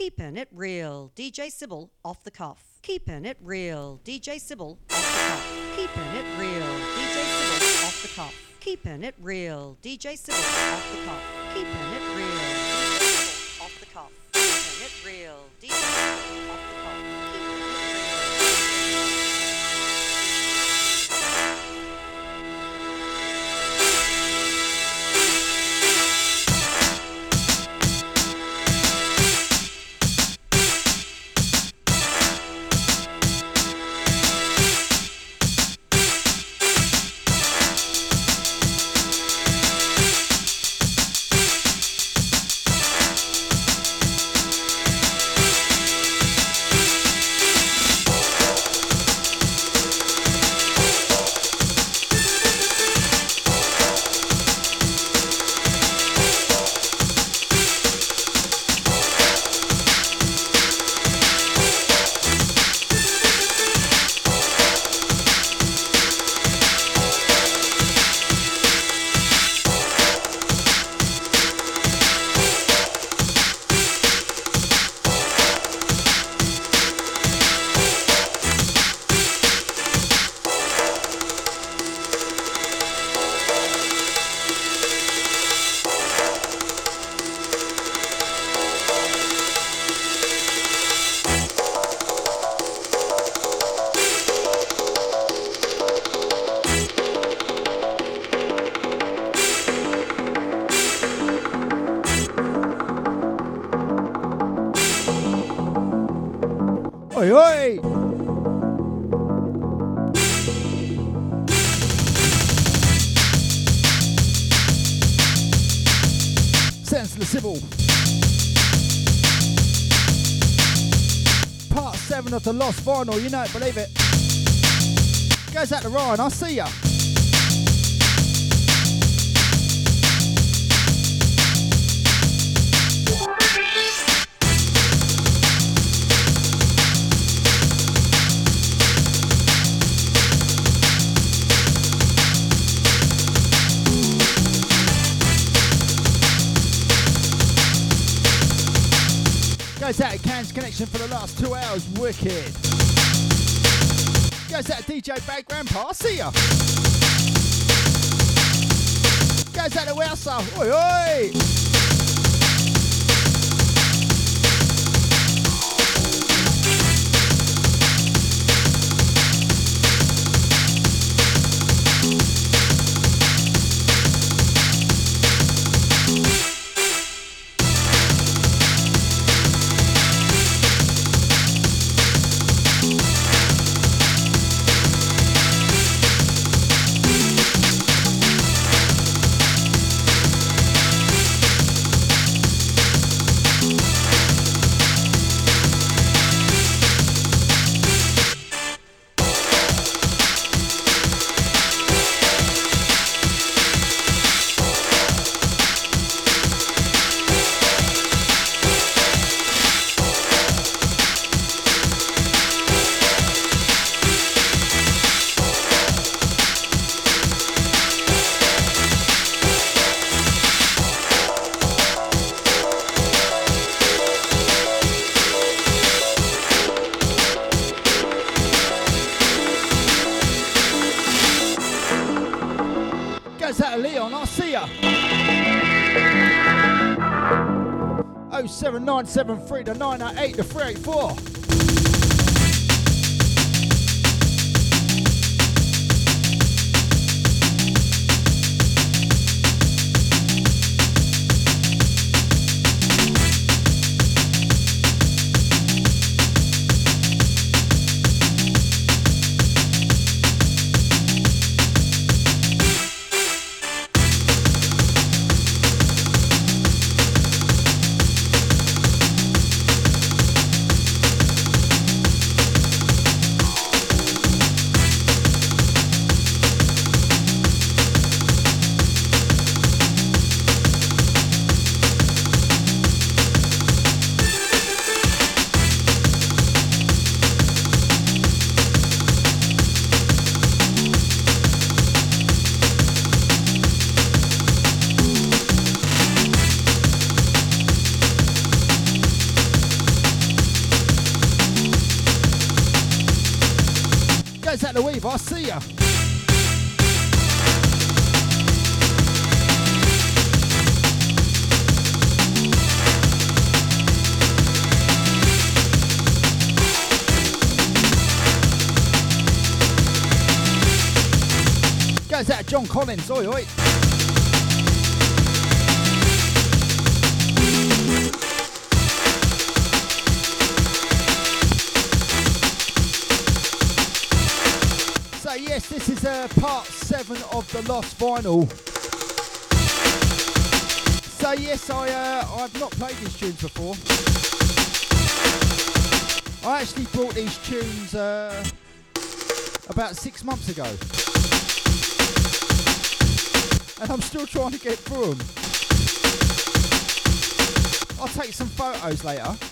Keeping it real. DJ Sybil off the cuff. Keeping it real. DJ Sybil off the cuff. Keeping it real. DJ Sybil off the cuff. Keeping it real. DJ Sybil off the cuff. Keeping it real. Of Vinyl, you know it, believe it. Goes out to Ryan, I'll see ya. Goes out to Cans Connection for the last two hours, wicked. Goes out DJ Bad Grandpa, I'll see ya. Goes out to Welsa, oi oi! 07973 to 908 to 384. Collins, oi oi. So yes, this is uh, part seven of the Lost Vinyl. So yes, I uh, I've not played these tunes before. I actually brought these tunes uh, about six months ago, and I'm still trying to get through them. I'll take some photos later.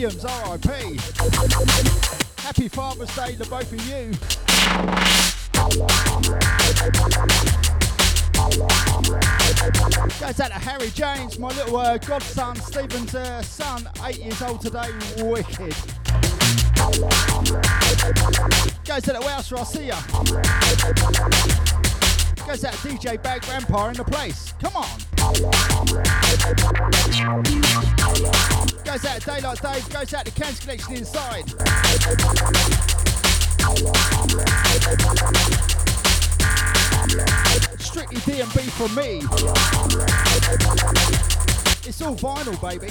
Williams, RIP. Happy Father's Day to both of you. Goes out to Harry James, my little uh, godson, Stephen's uh, son, eight years old today. Wicked. Goes out to Wowser, I see ya. Goes out to DJ Bad Grandpa in the place. Come on. Goes out to Daylight Dave, goes out to Cans Connection inside. Strictly D&B for me. It's all vinyl, baby.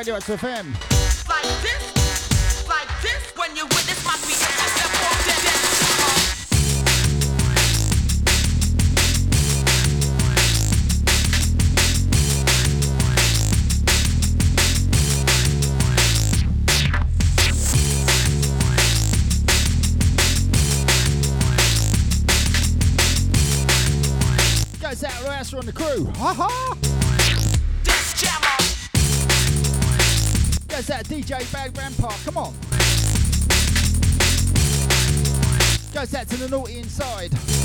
Radio X FM. The naughty inside.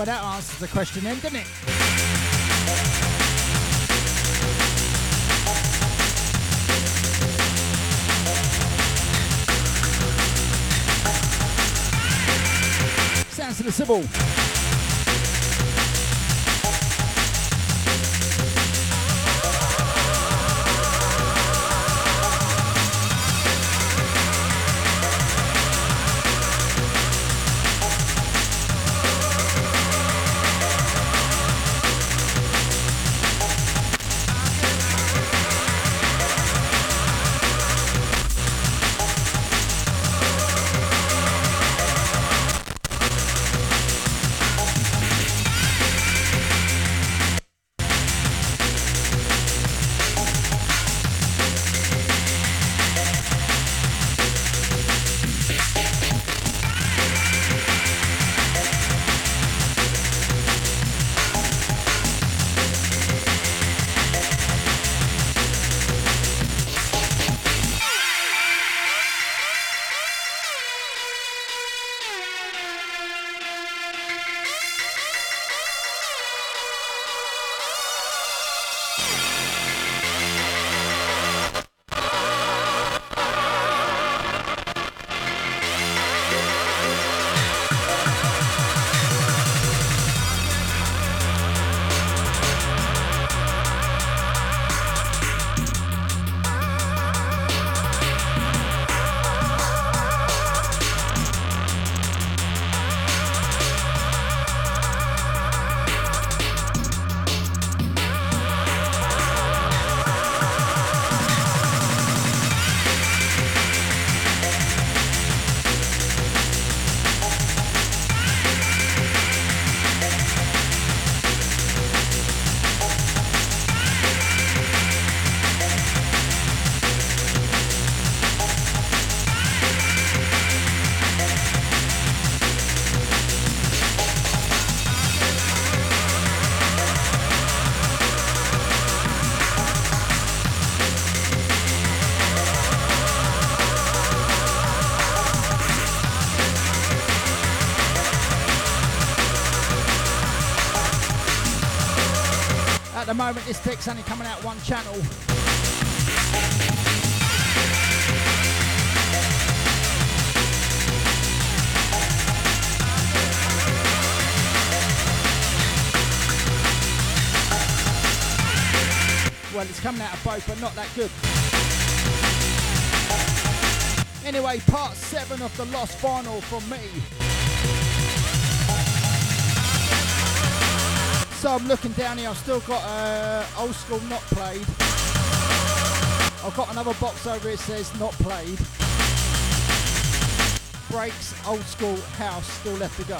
Well, that answers the question then, doesn't it? Sounds to the Sybil. Moment, this deck's only coming out one channel. Well, it's coming out of both, but not that good. Anyway, part seven of the Lost Vinyl from me. So I'm looking down here, I've still got uh, old school not played. I've got another box over here that says not played. Breaks old school house still left to go.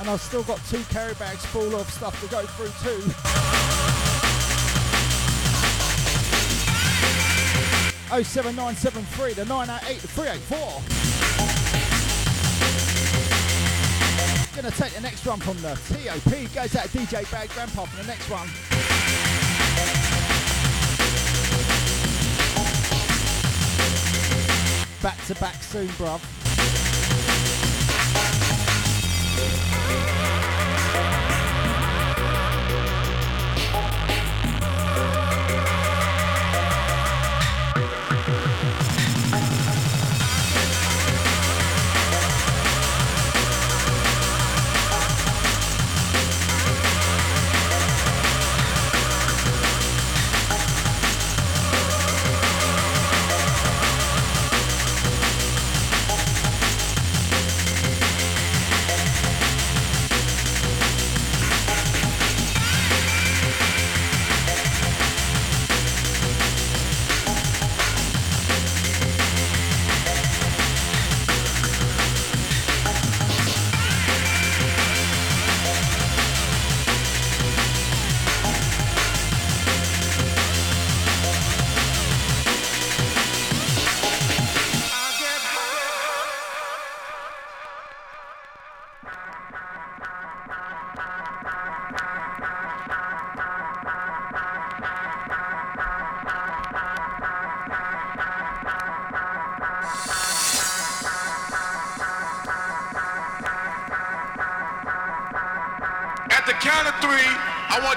And I've still got two carry bags full of stuff to go through too. Oh seven nine seven three. the 988, the 384. Gonna take the next one from the TOP. Goes out DJ Bad Grandpa for the next one. Back to back soon, bruv.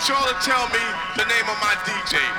Y'all to tell me the name of my DJ.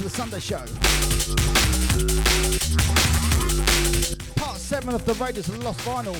Of the Sunday Show. Part 7 of the Raiders of the Lost Vinyl.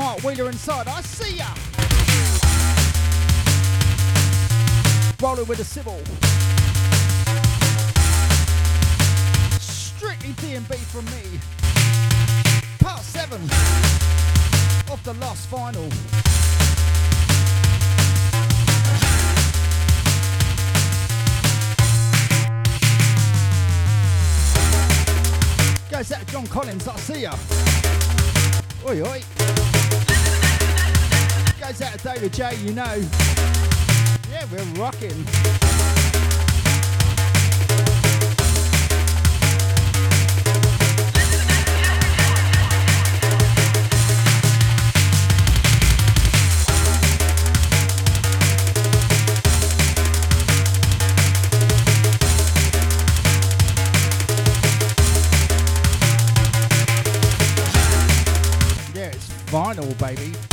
Mark Wheeler inside. I see ya. Rolling with a civil. Strictly D&B from me. Part seven of the Lost Vinyl. Goes out John Collins. I see ya. Oi, oi. Goes out to David J, you know. Yeah, we're rocking. Vinyl, baby.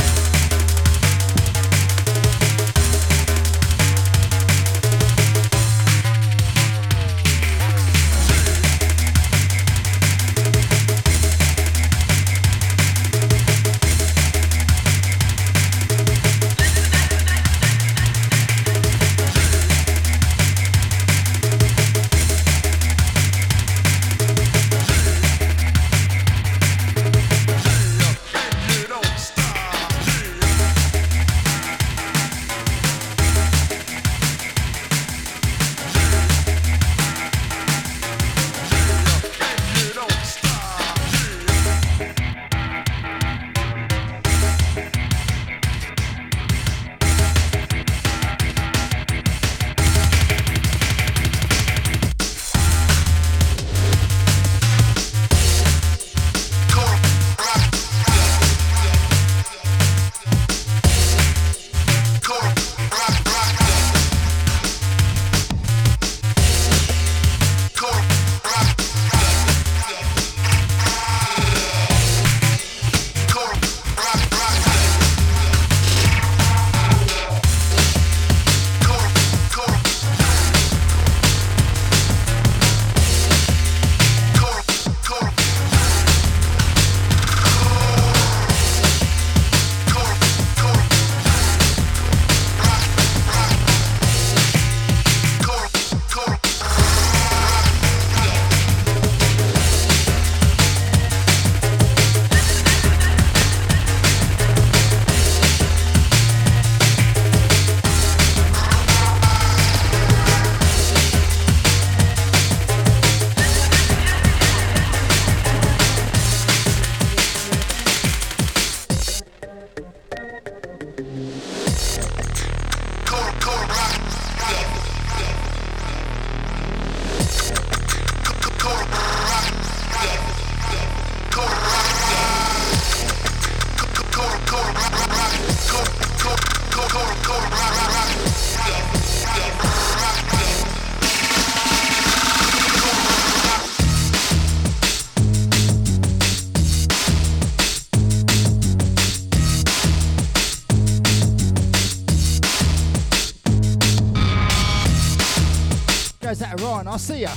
See ya.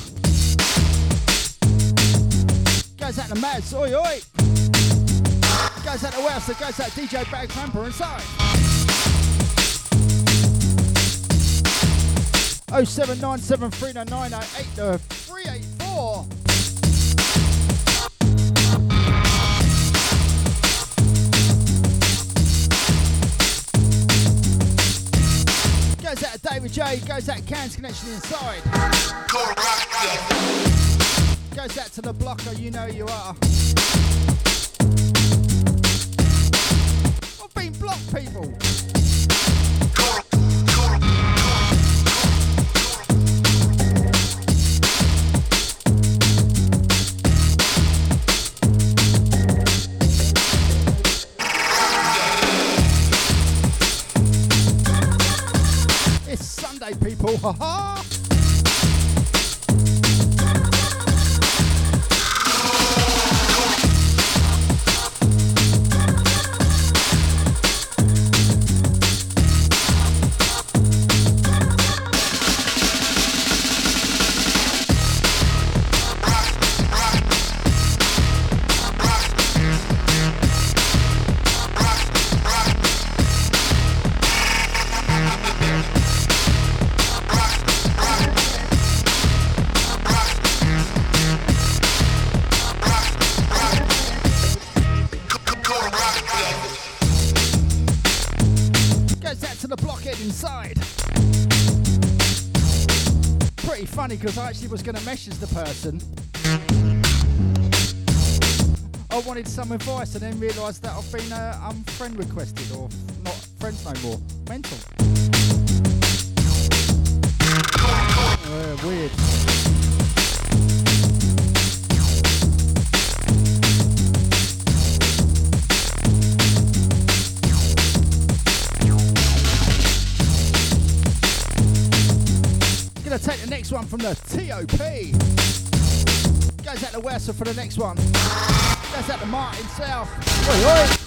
Goes out to Mads, oi oi. Goes out to Wells, so goes out DJ Bad Grandpa inside. Oh seven oh goes out to Connection inside. Goes out to the blocker, you know you are. Was going to message the person. I wanted some advice and then realised that I've been uh, unfriend requested or not friends no more. Mental. Uh, weird. Gonna take the next one from the TOP. Goes out to Wesser for the next one. Goes out to Martin South. Oi, oi.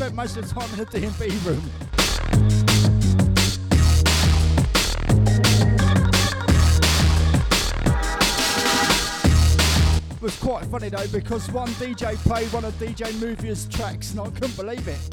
Spent most of the time in the D&B room. It was quite funny though because one DJ played one of DJ Movier's tracks and I couldn't believe it.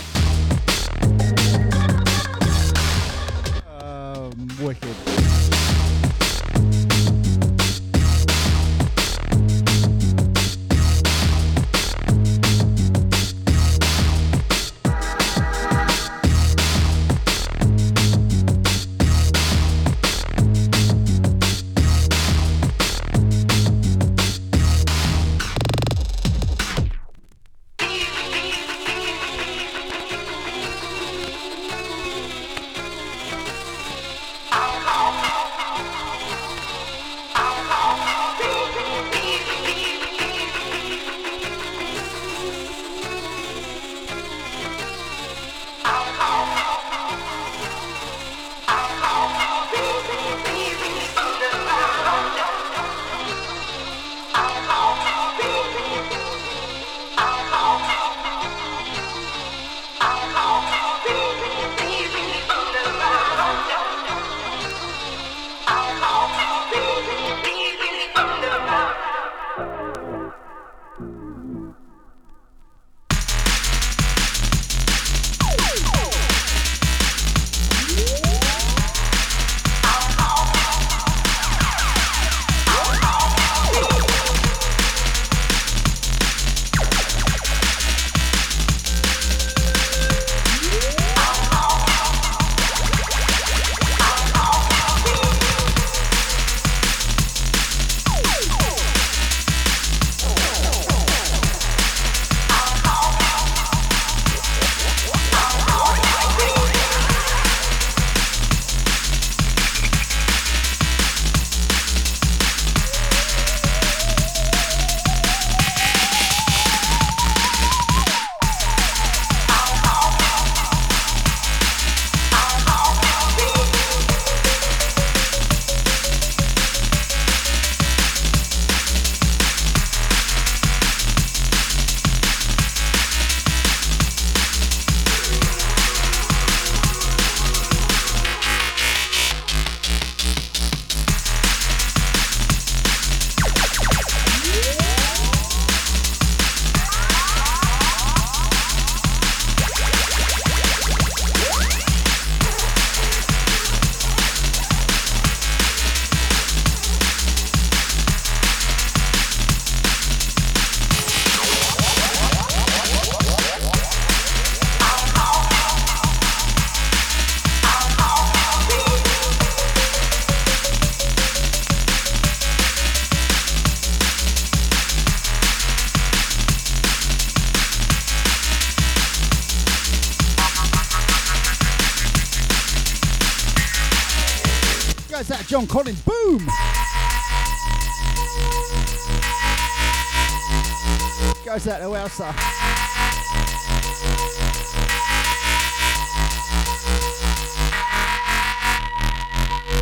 John Collins. Boom! Goes that to Elsa.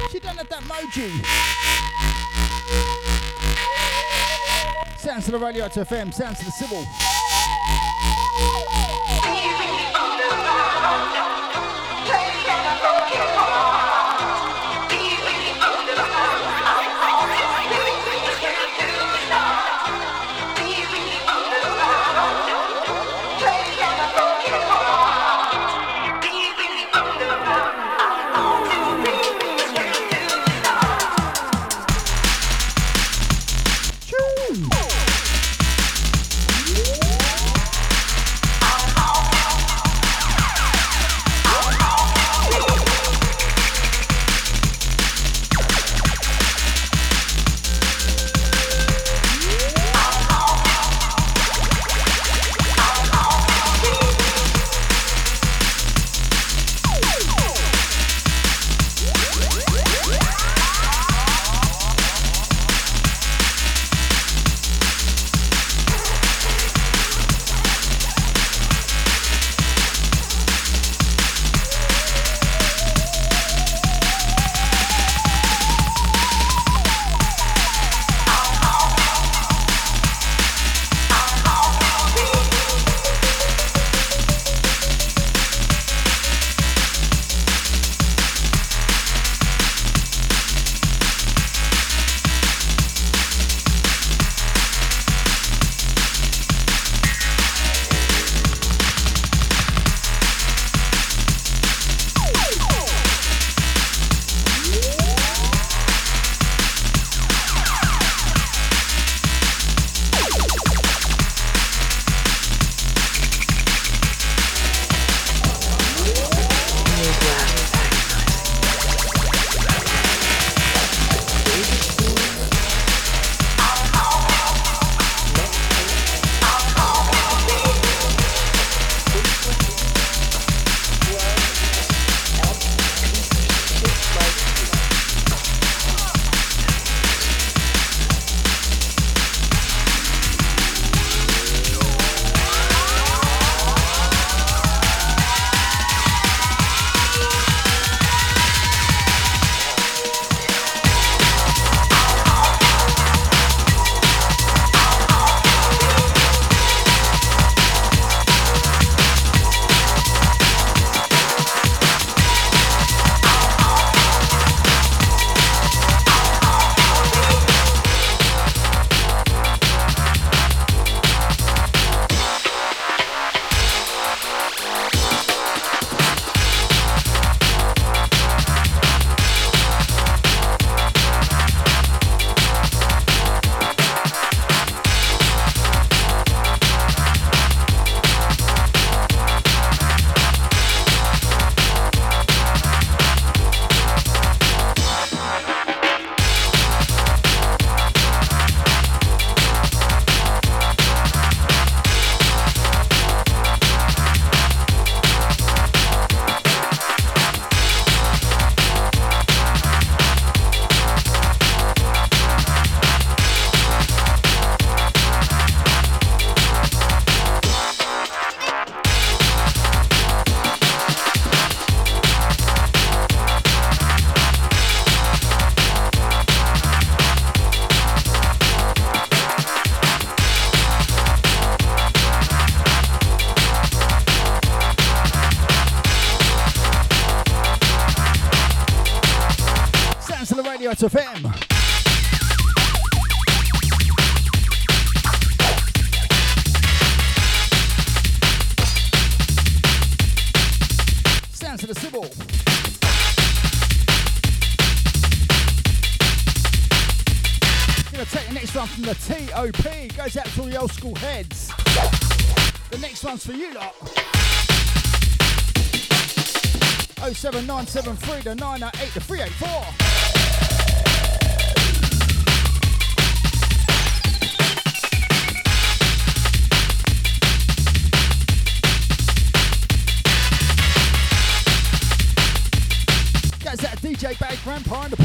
She done had that moji. Sounds to the Radioactive FM, sounds to the civil. For you lot. 07973 to 908 to 384. Guys, that DJ Bad Grandpa in the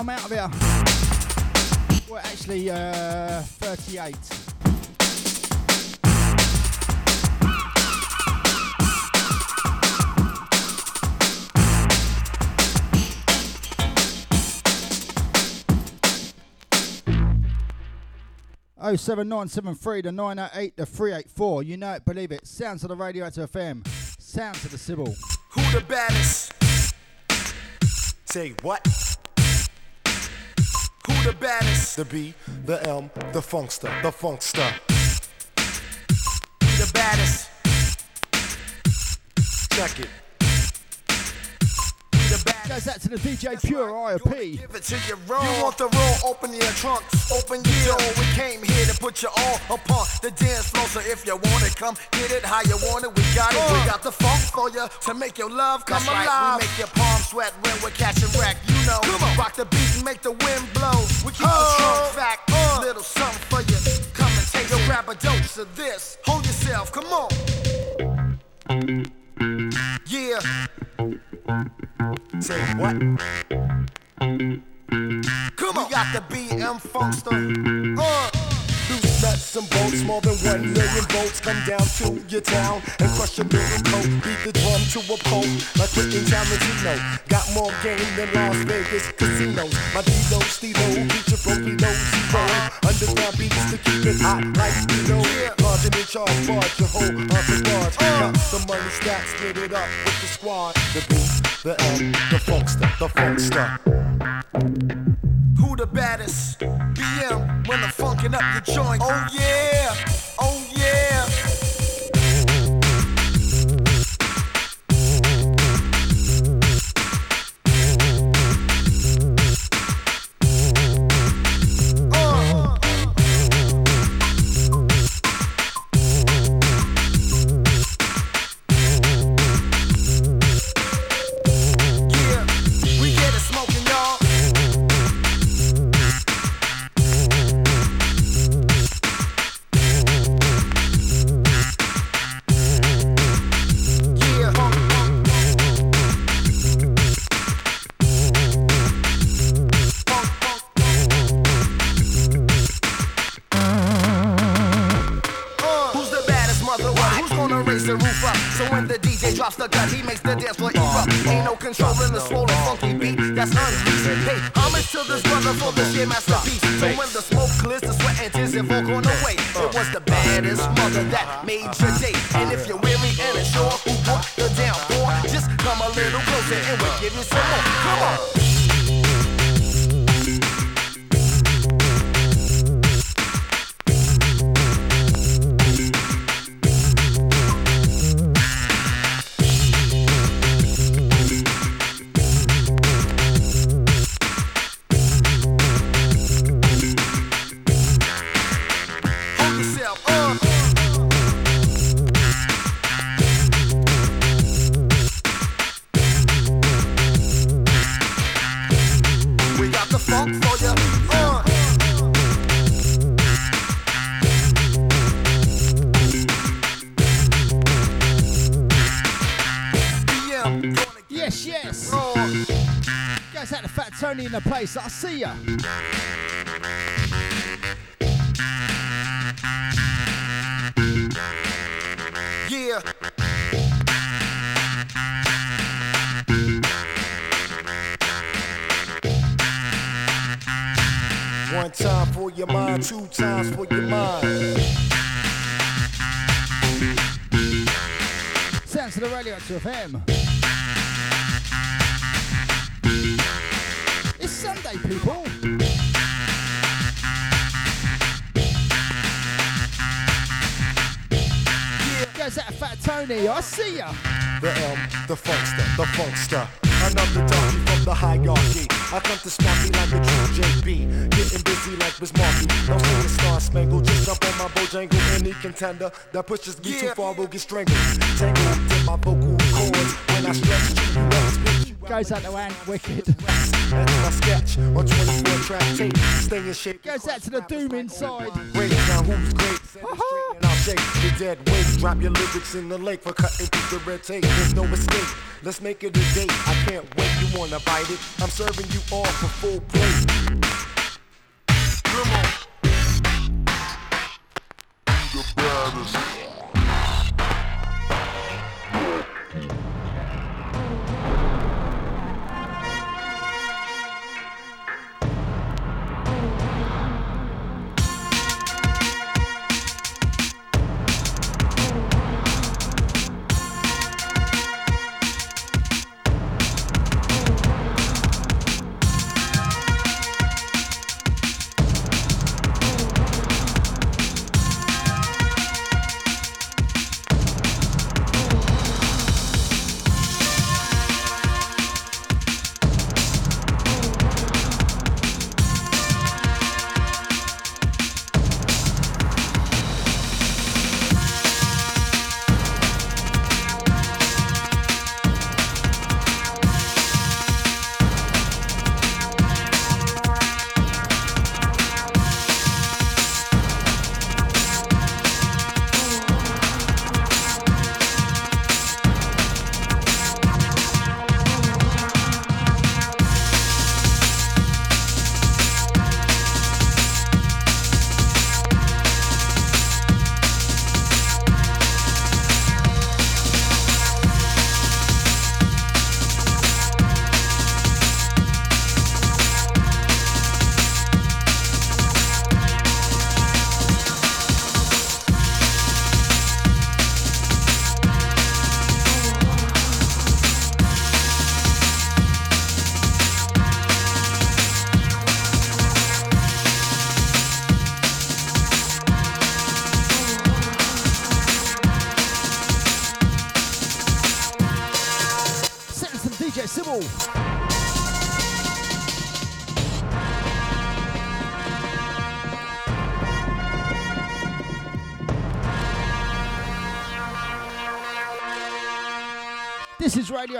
I'm out of here. Well, actually, uh, thirty-eight. Oh seven nine seven three the nine eight eight the three eight four. You know it, believe it. Sounds of the Radioactive FM. Sounds of the Sybil. Who the baddest? Say what? The baddest? The B, the M, the funkster, the funkster. The baddest? Check it. The baddest? Goes out to the DJ Pure IOP. Give it to you raw. You want the raw? Open your trunk, open your door. We came here to put you all upon the dance floor. So if you want it, come get it how you want it. We got it. We uh. got the funk for you to make your love come That's right, alive. we make your palms sweat when we're catching wreck. You know, come on. rock the beat and make the wind blow. We keep the trunk fact, little something for you. Come and take. Yo, grab a dose of this. Hold yourself. Come on. Yeah. Say what? Come on. We got the BM Funkster. Uh. Nuts and bolts, more than one million volts come down to your town and crush your little coat. Beat the drum to a pulp like Quentin Tarantino. Got more game than Las Vegas casinos. My D-Lo, Stilo, feature from below zero. Underground beats to keep it hot like Dino. Larger than Charles Barge, your whole entourage. Uh. Count the money stack, split it up with the squad. The B, the M, the funkster, the funkster. Who the baddest? BM when I'm funkin' up the joint. Oh yeah, oh the cut, he makes the dance floor erupt. Ain't no control in the swollen funky beat that's unleashed. Hey, homage to this brother for the shit masterpiece. So when the smoke clears, the sweat and tears have all gone away. It was the baddest mother that made your day. And if you're weary and unsure who brought the downpour, just come a little closer and we'll give you some more. Come on. In the place. I see ya. Yeah. One time for your mind, two times for your mind. Sounds to the Radioactive FM. Sunday, people. Goes out Fat Tony. I see ya. The M, the funkster, the funkster. Another donkey from the hierarchy. I come to sparky like a true JB. Getting busy like Miss Marky. No sing the star spangled. Just jump on my bojangle. Any contender that pushes me too far will get strangled. Tangled in my vocal cords. When I stretch you, I spit you out. Goes out to Ant Wicked. That's my sketch on 24 track tape. Stay in shape. Goes out to the Doom inside. Shake dead weight. Drop your lyrics in the lake for cutting through the red tape. There's no escape. Let's make it a date. I can't wait. You wanna bite it? I'm serving you all for full plate. Come on. The baddest.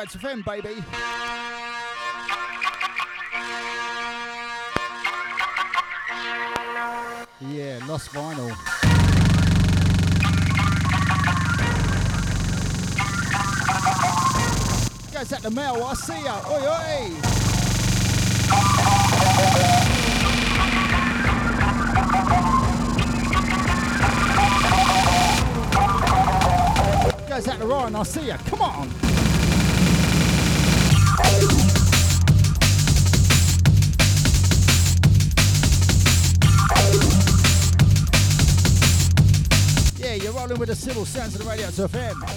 Radio FM, baby. Yeah, lost vinyl. Goes out the mail, I see ya. Oi, oi. Goes out to Ryan, I see ya. Come on. Rolling with the civil sounds of the Radioactive FM.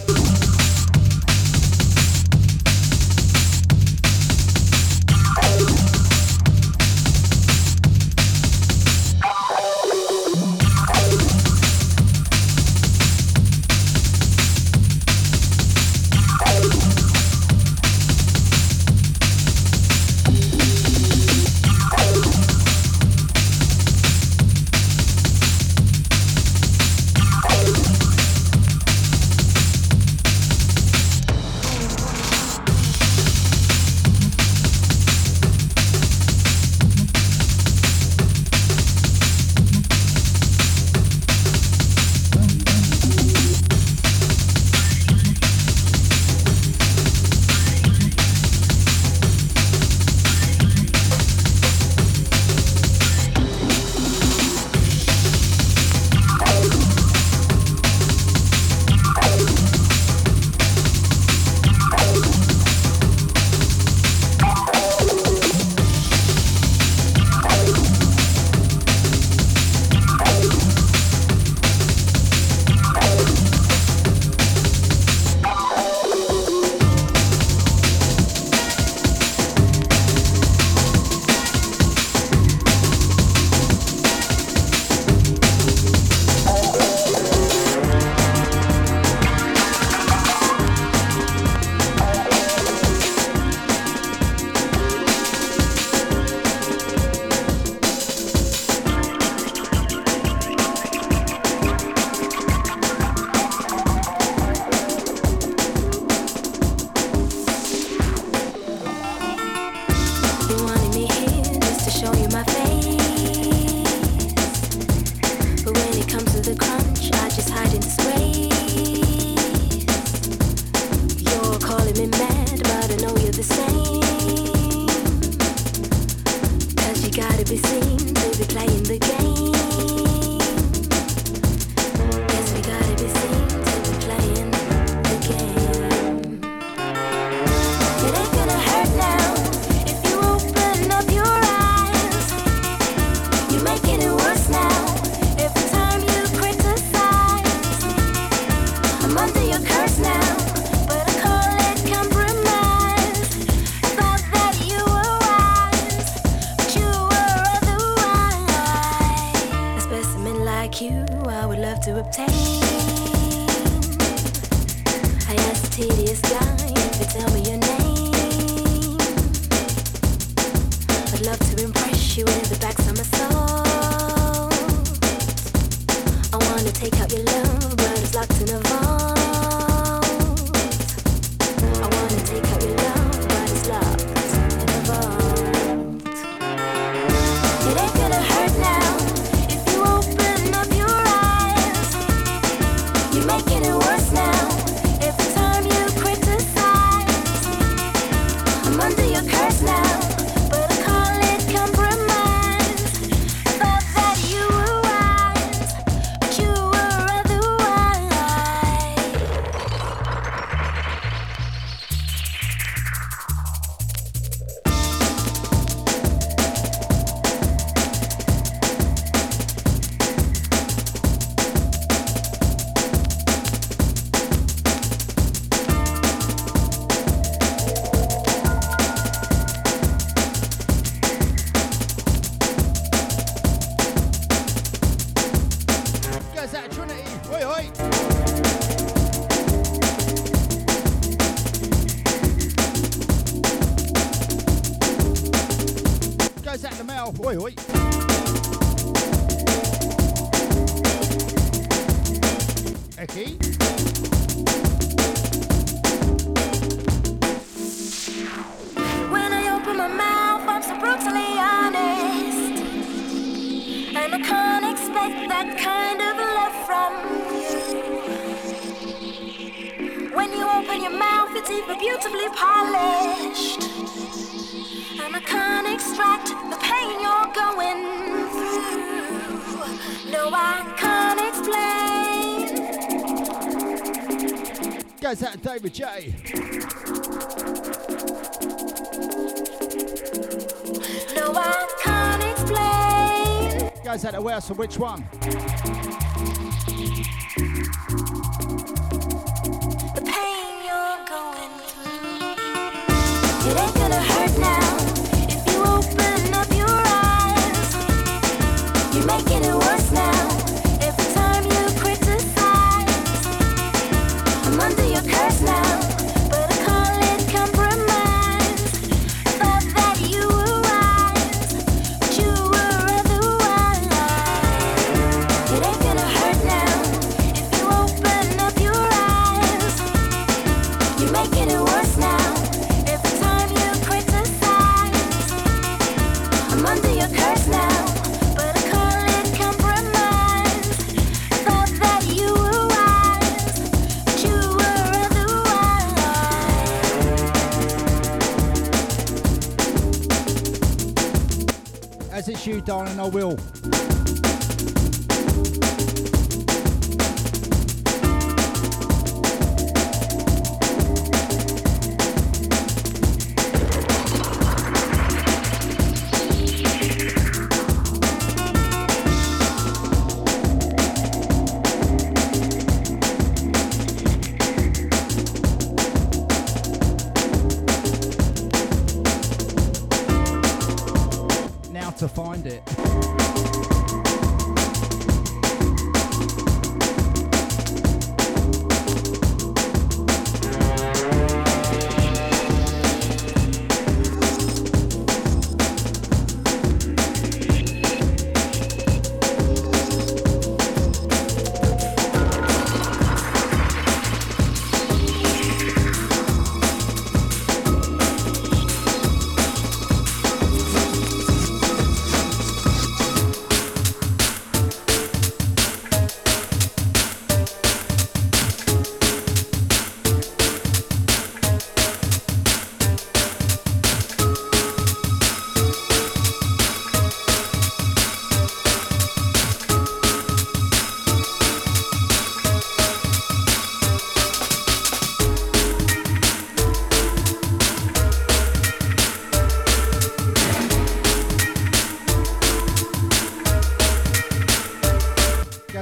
So which one?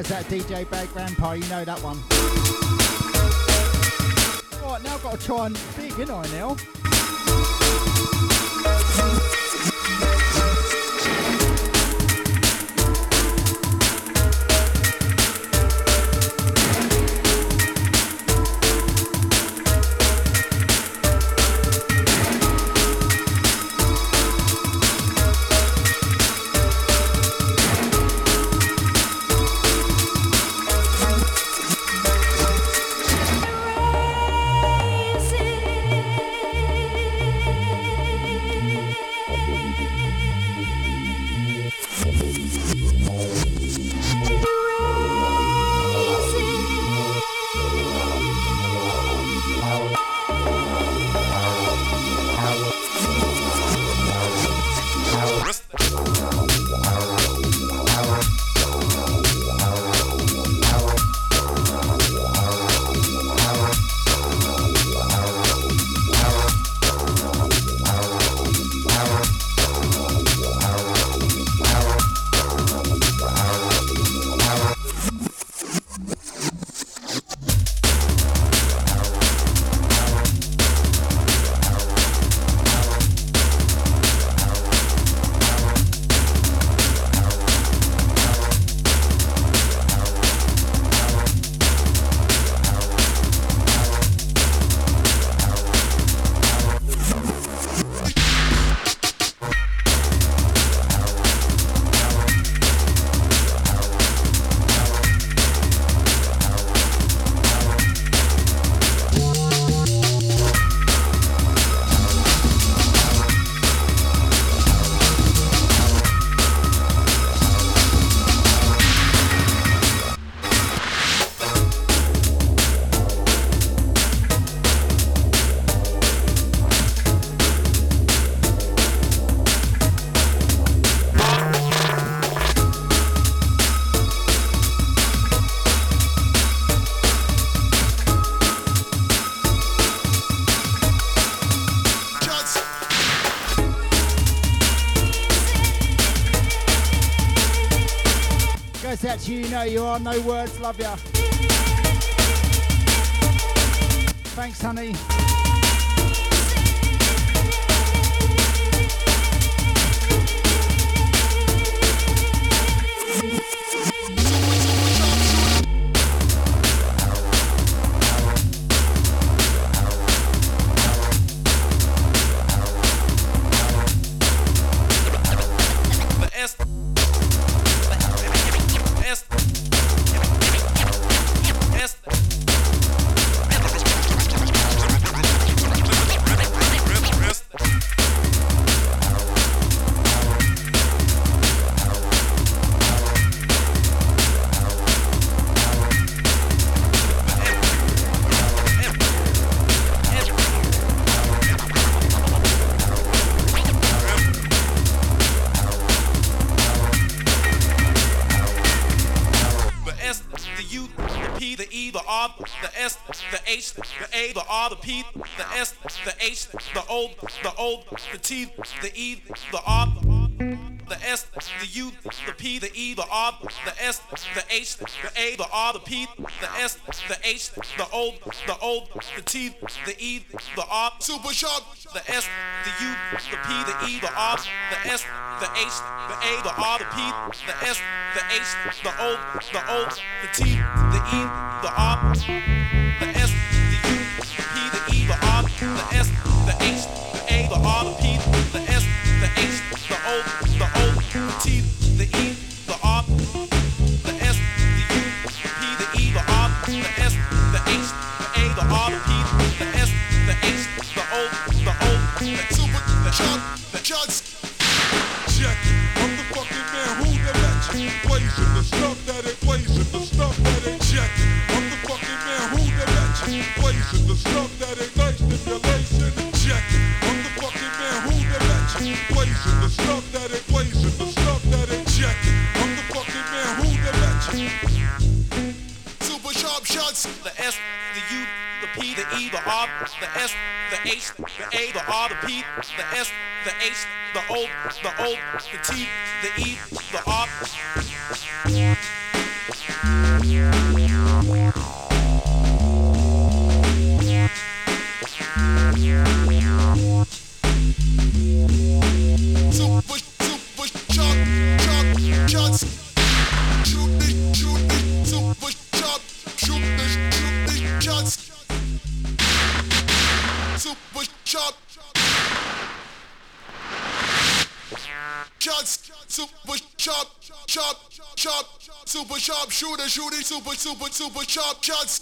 DJ Bad Grandpa, you know that one. Alright, now I've got to try and dig, in I now? you, know you are. No words, love ya. Thanks, honey. The T, the E, the R, super sharp, the S, the U, the P, the E, the R, the S, the H, the A, the R, the P, the S, the H, the O, the O, the T, the E, the R. Backyard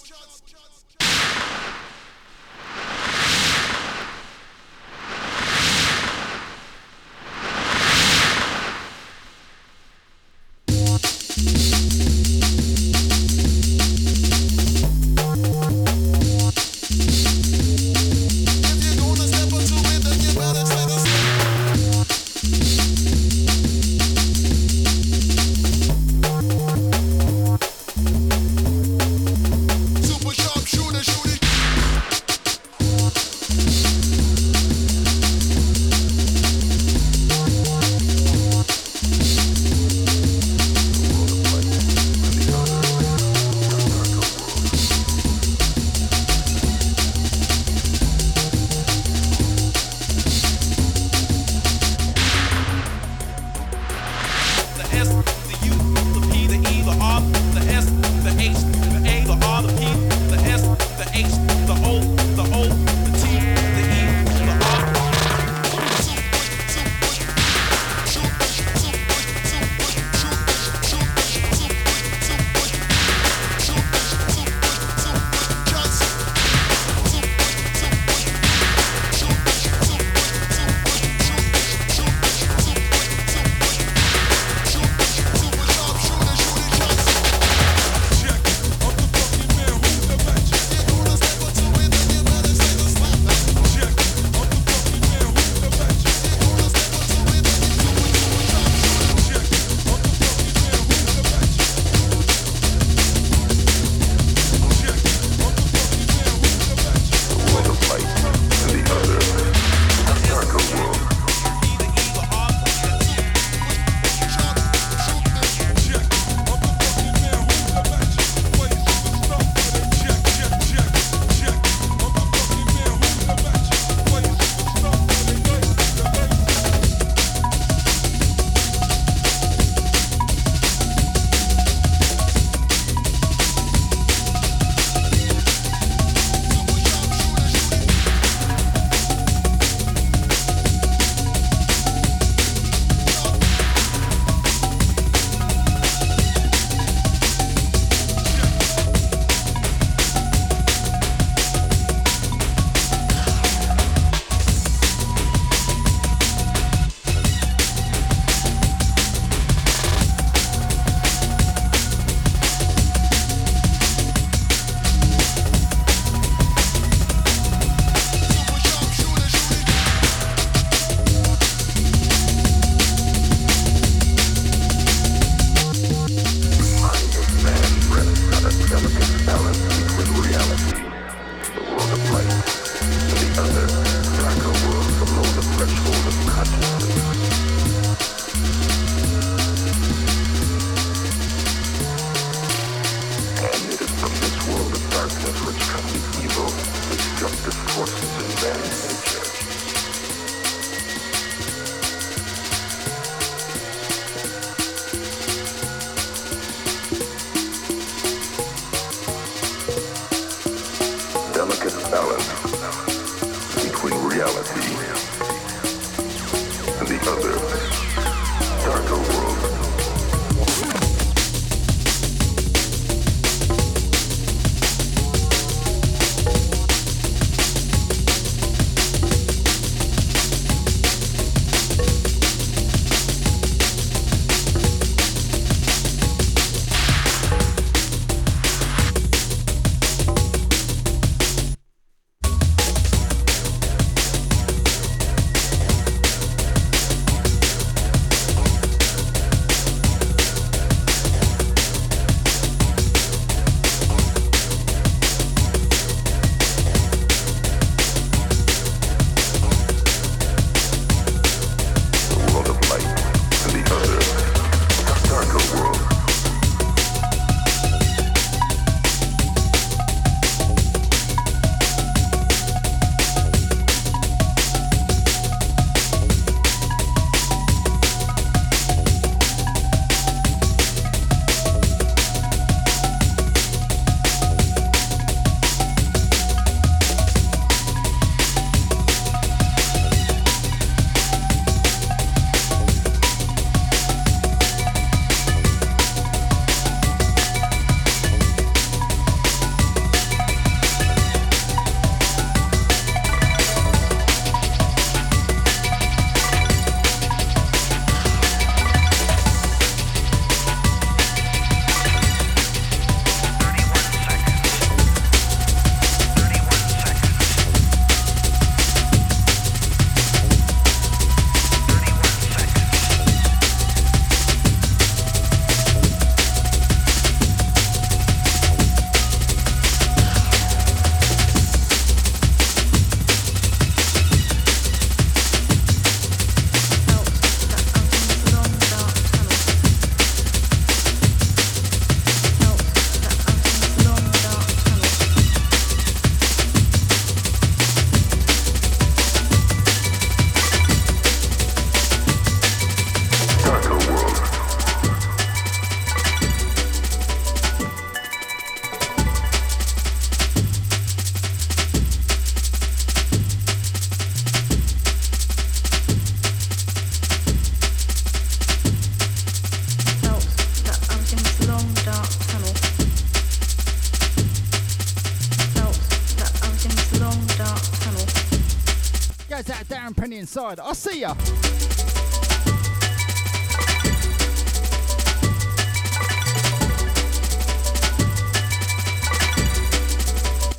side. I'll see ya.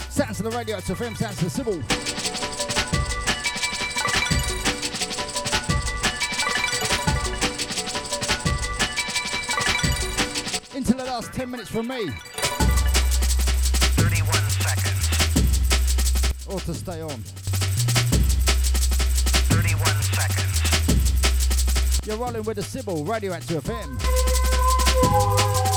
Sounds of the radio, it's FM, sounds of the Sybil. into the last 10 minutes from me. 31 seconds. Or to stay on. You're rolling with the Sybil, Radioactive FM.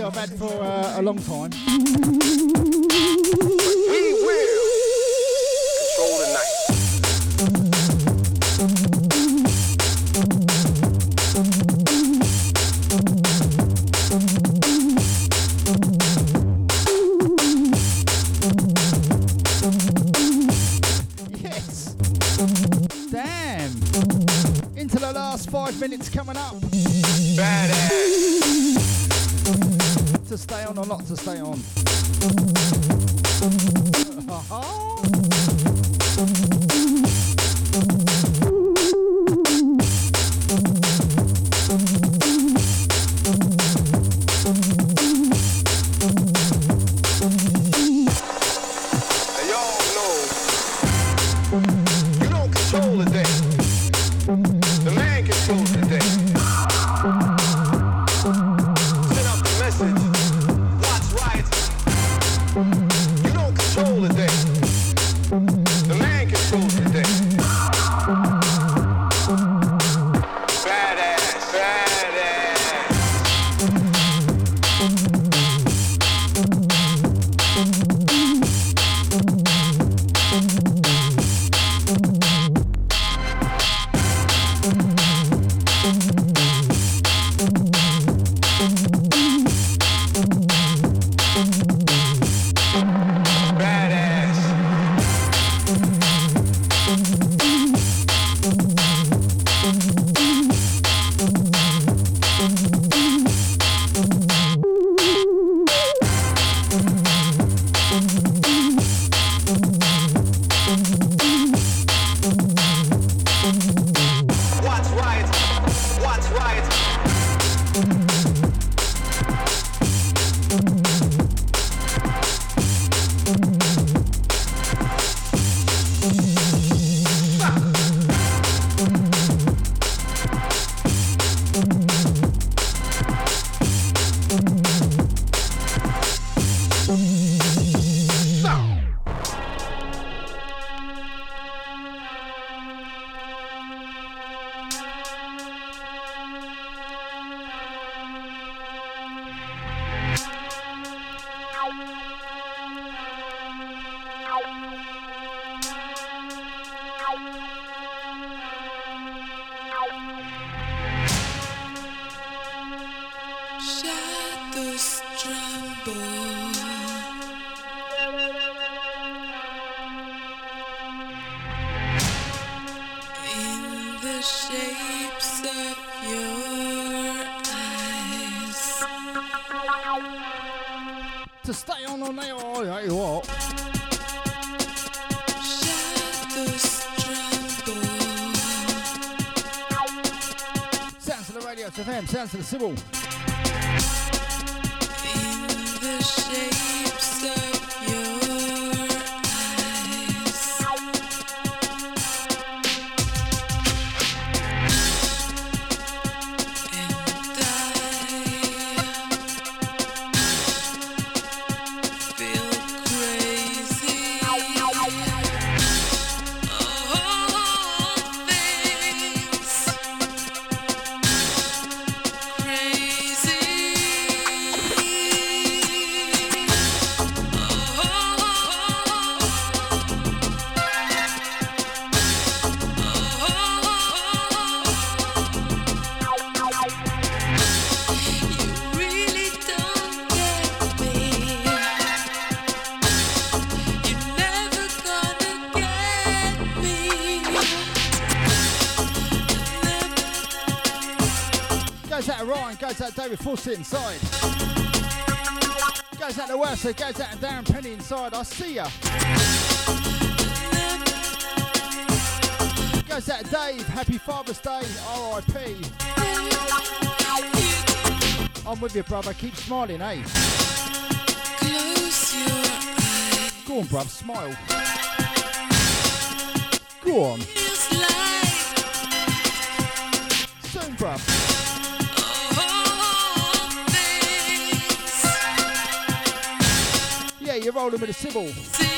I've had for uh, a long time. To Penny inside. I see ya. Goes out Dave, happy Father's Day, RIP. I'm with you, brother. Keep smiling, eh? Close your eyes. Go on, bruv, smile. Go on. Soon, bruv. You're rolling with a Sybil.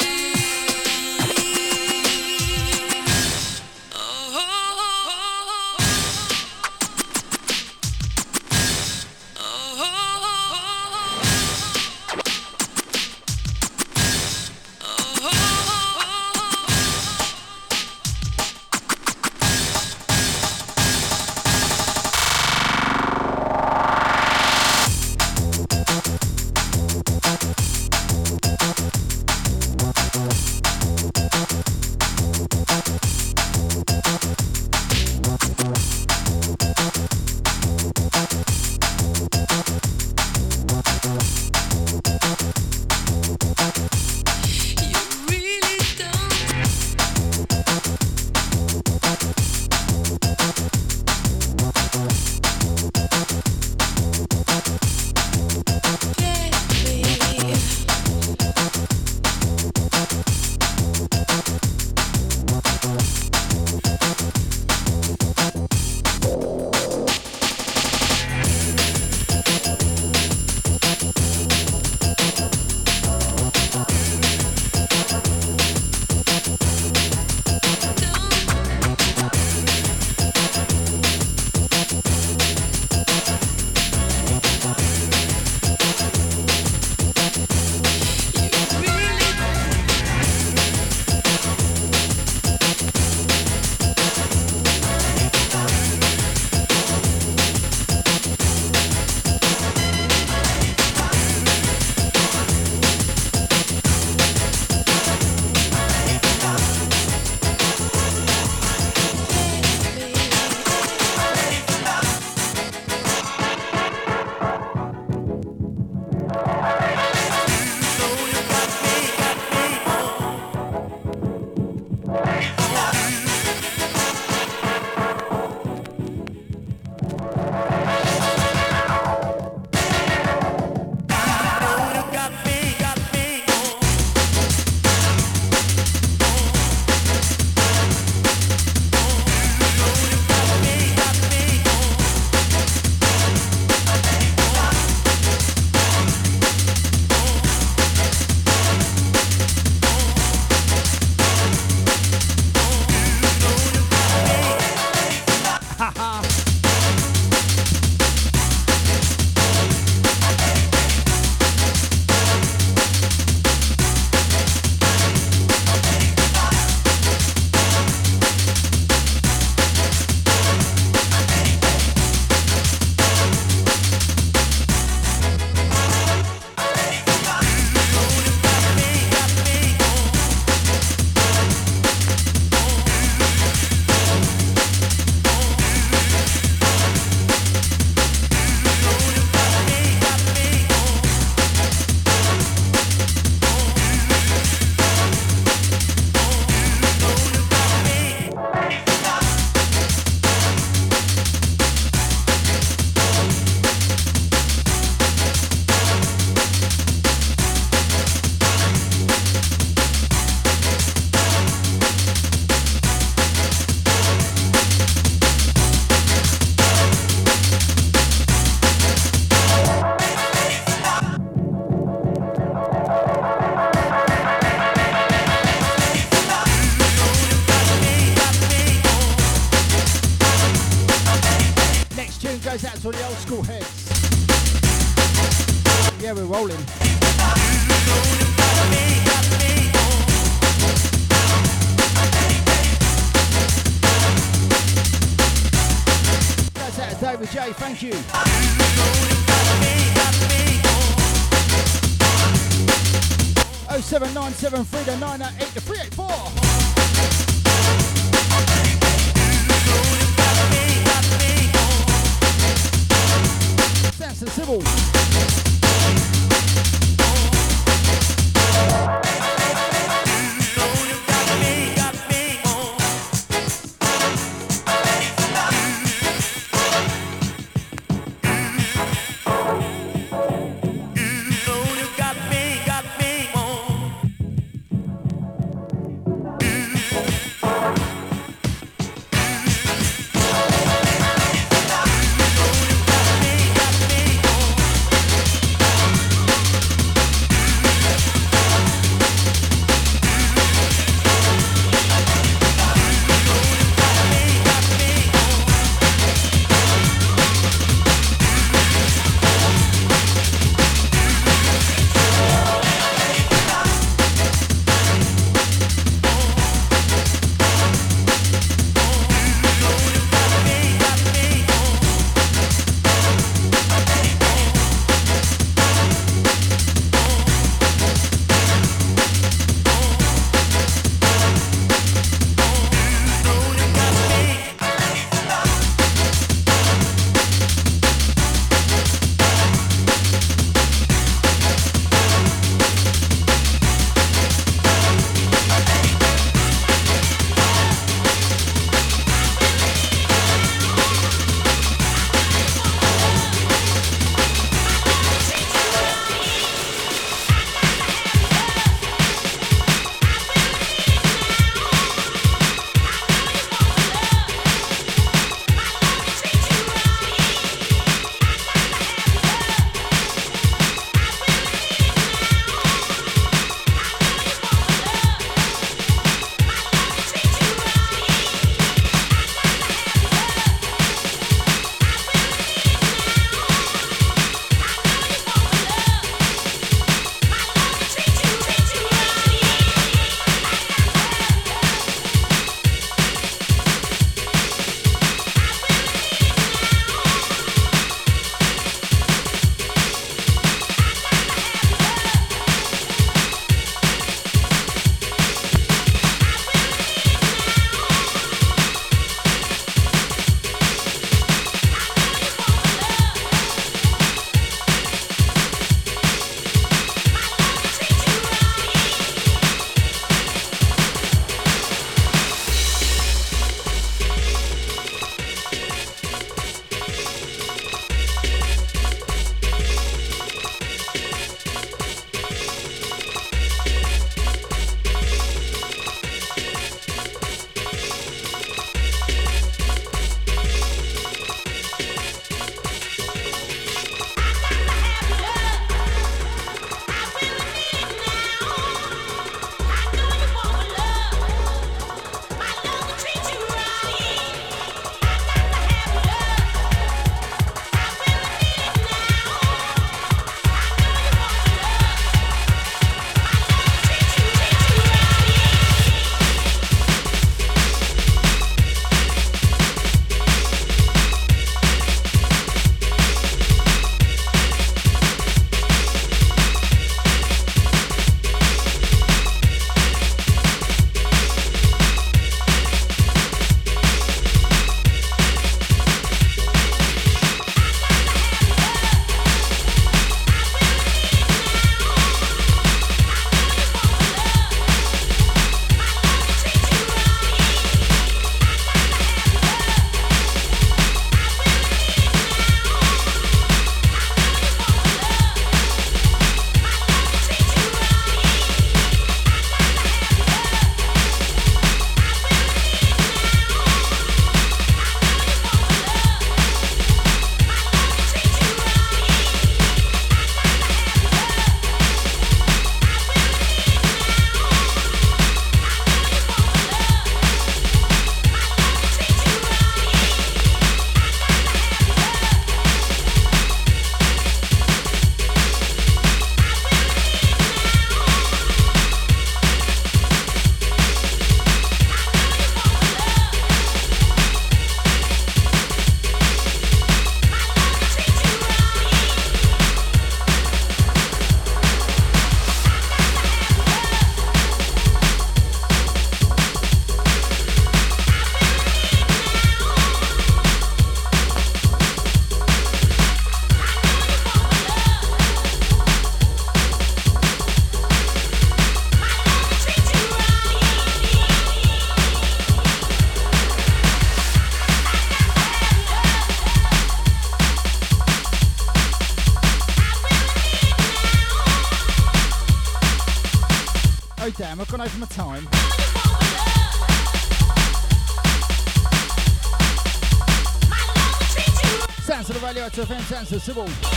Of Sybil.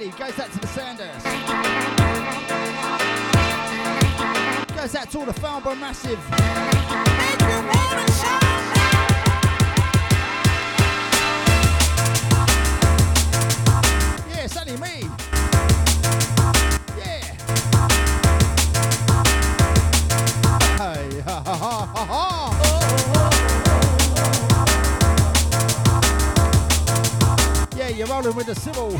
Yateley, goes out to the Sanders. Goes out to all the Farnborough Massive. Yeah, only me. With the civil.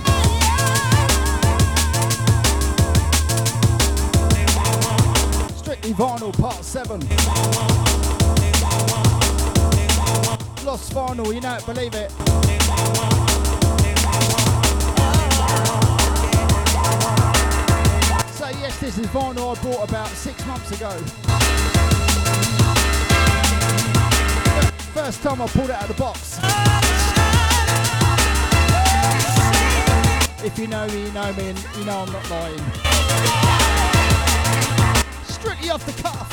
Strictly Vinyl Part 7. Lost Vinyl, you know it, believe it. So yes, this is vinyl I bought about six months ago. First time I pulled it out of the box. If you know me, you know me, and you know I'm not lying. Strictly off the cuff.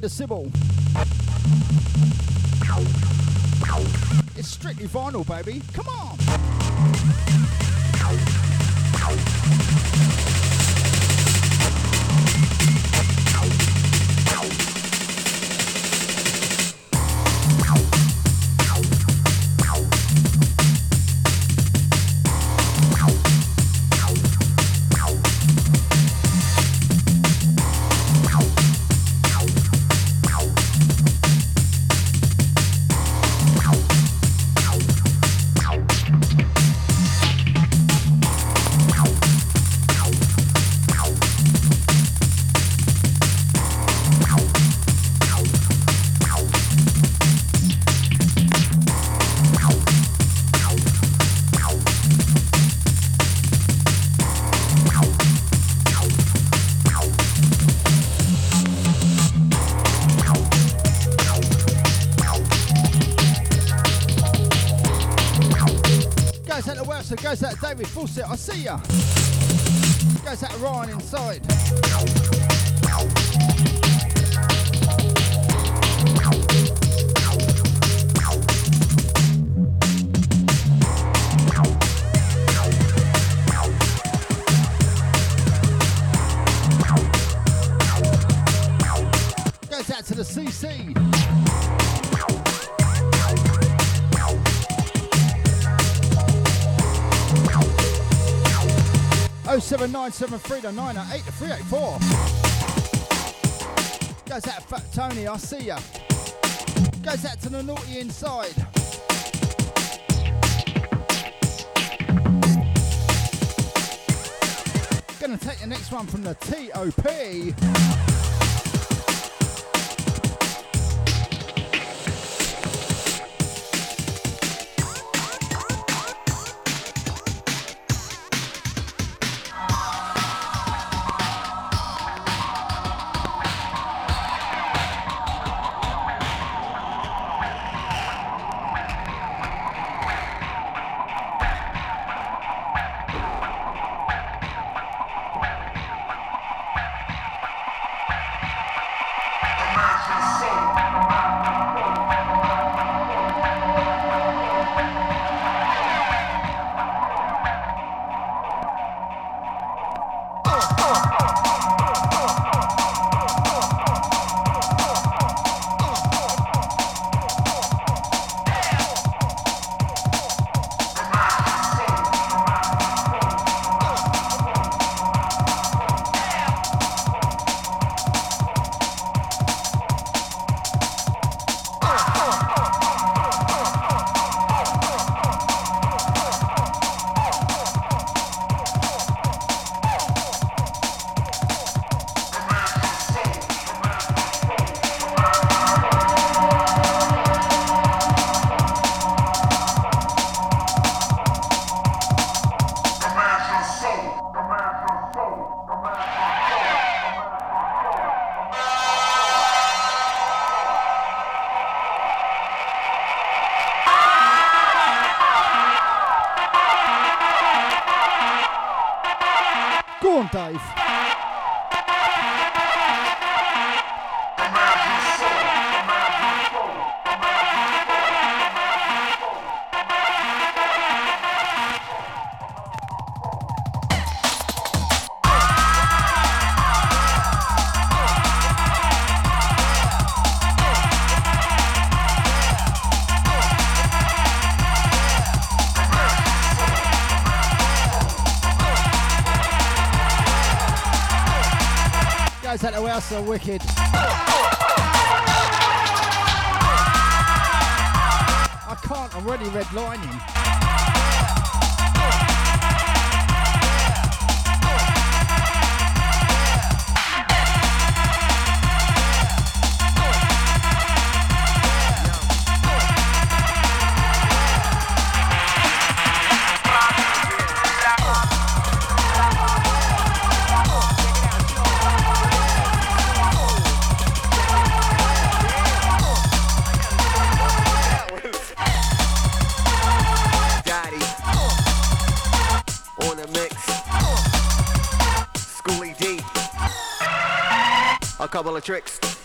With the Sybil. It's strictly vinyl, baby. Come on. 384. Goes out Fat Tony, I see ya. Goes out to the naughty inside. Gonna take the next one from the TOP. so wicked. I can't already redline him. couple of tricks.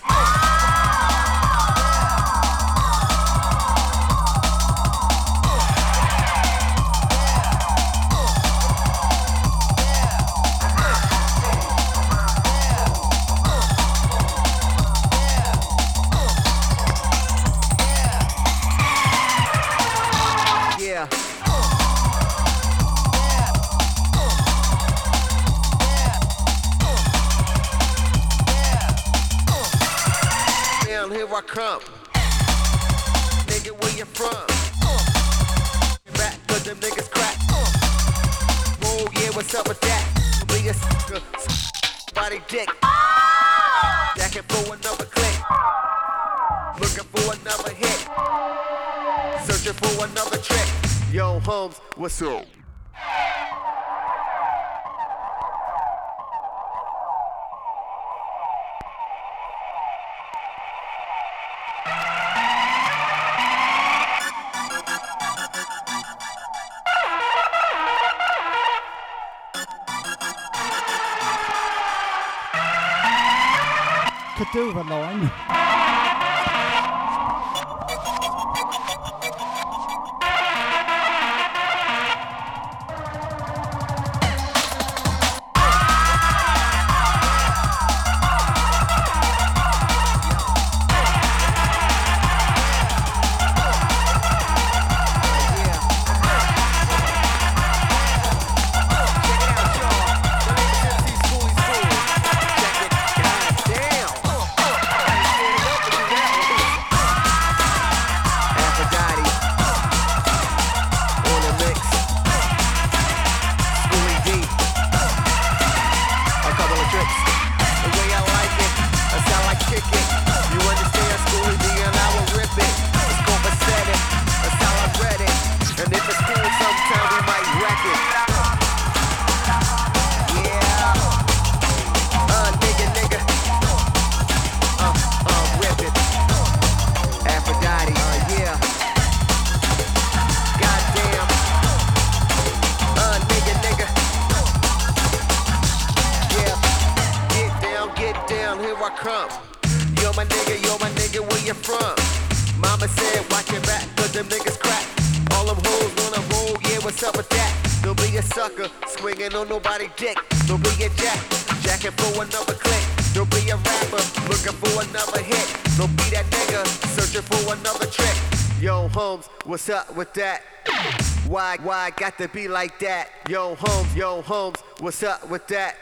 to be like that. Yo, Holmes, yo, Holmes, what's up with that?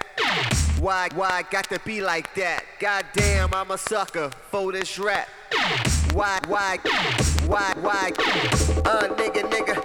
Why, why got to be like that? Goddamn, I'm a sucker for this rap. Why, why, why, why? Uh, nigga, nigga.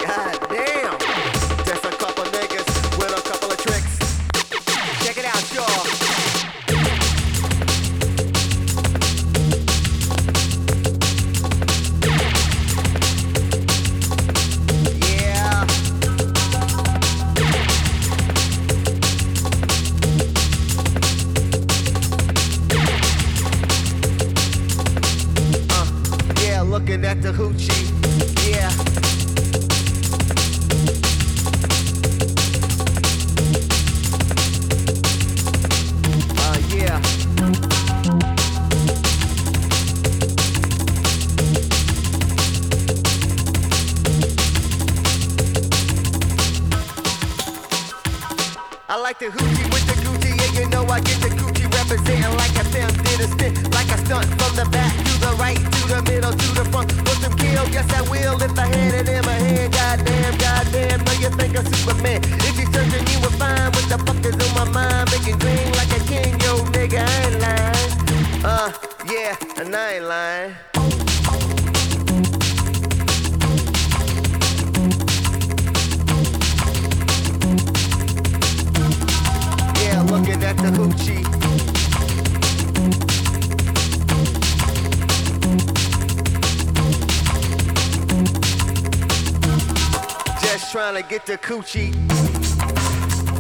Gucci.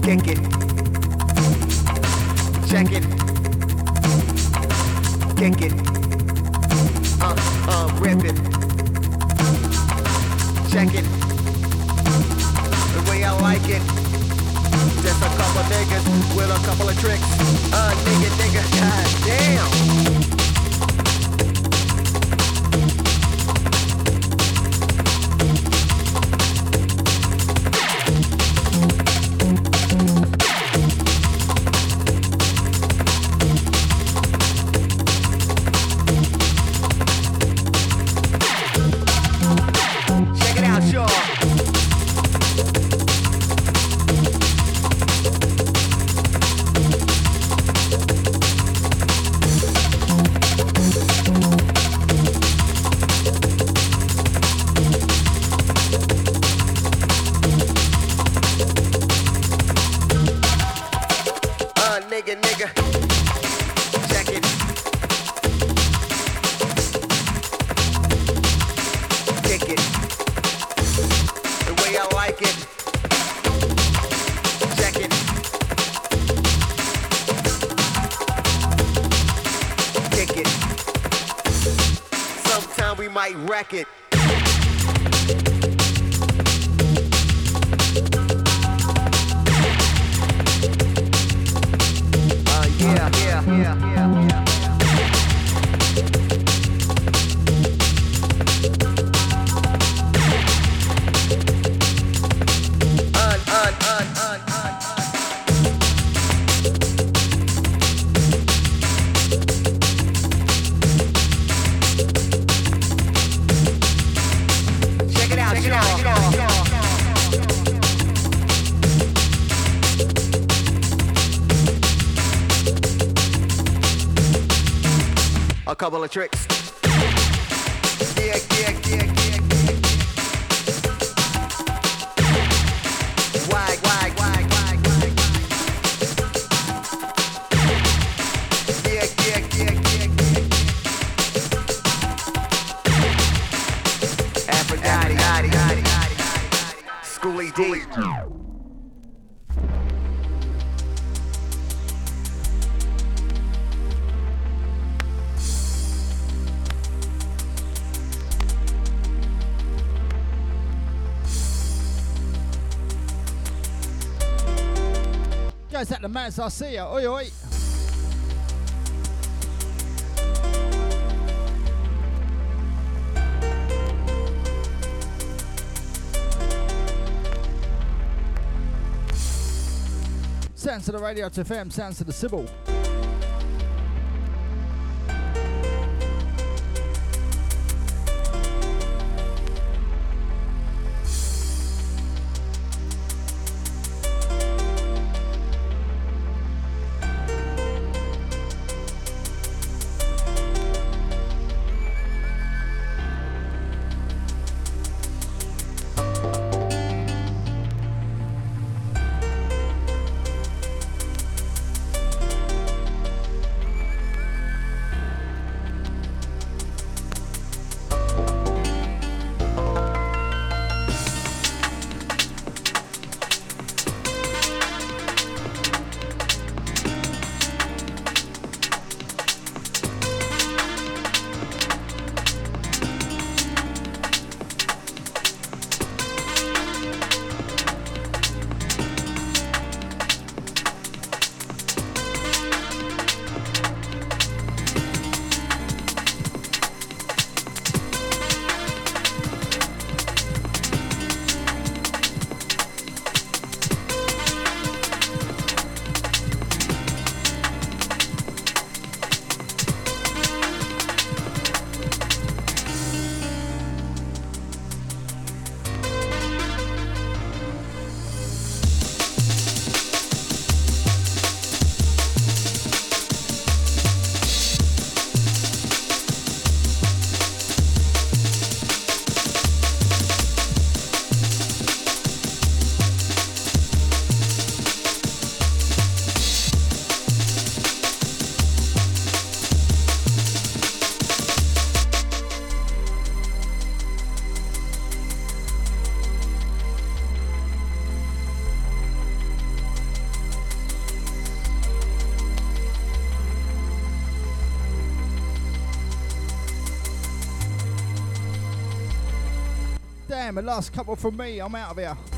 Kick it. I'll see ya. Oi, oi. Sounds to the radio to FM, sounds to the Sybil. the last couple from me. I'm out of here.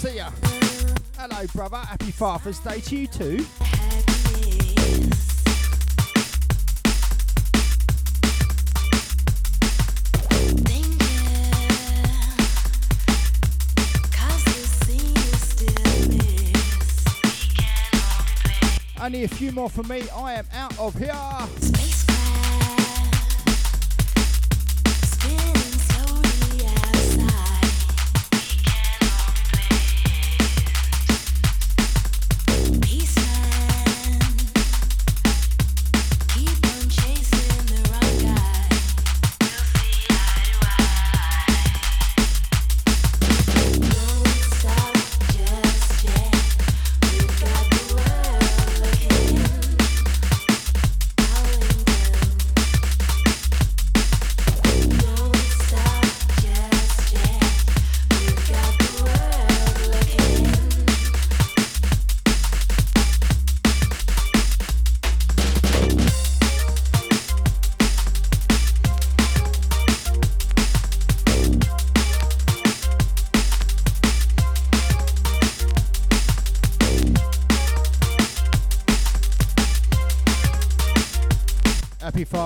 See ya. Hello, brother. Happy Father's Day to you too. Only a few more for me. I am out of here.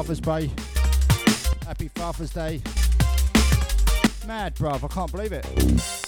Father's Day. Happy Father's Day. Mad, bruv. I can't believe it.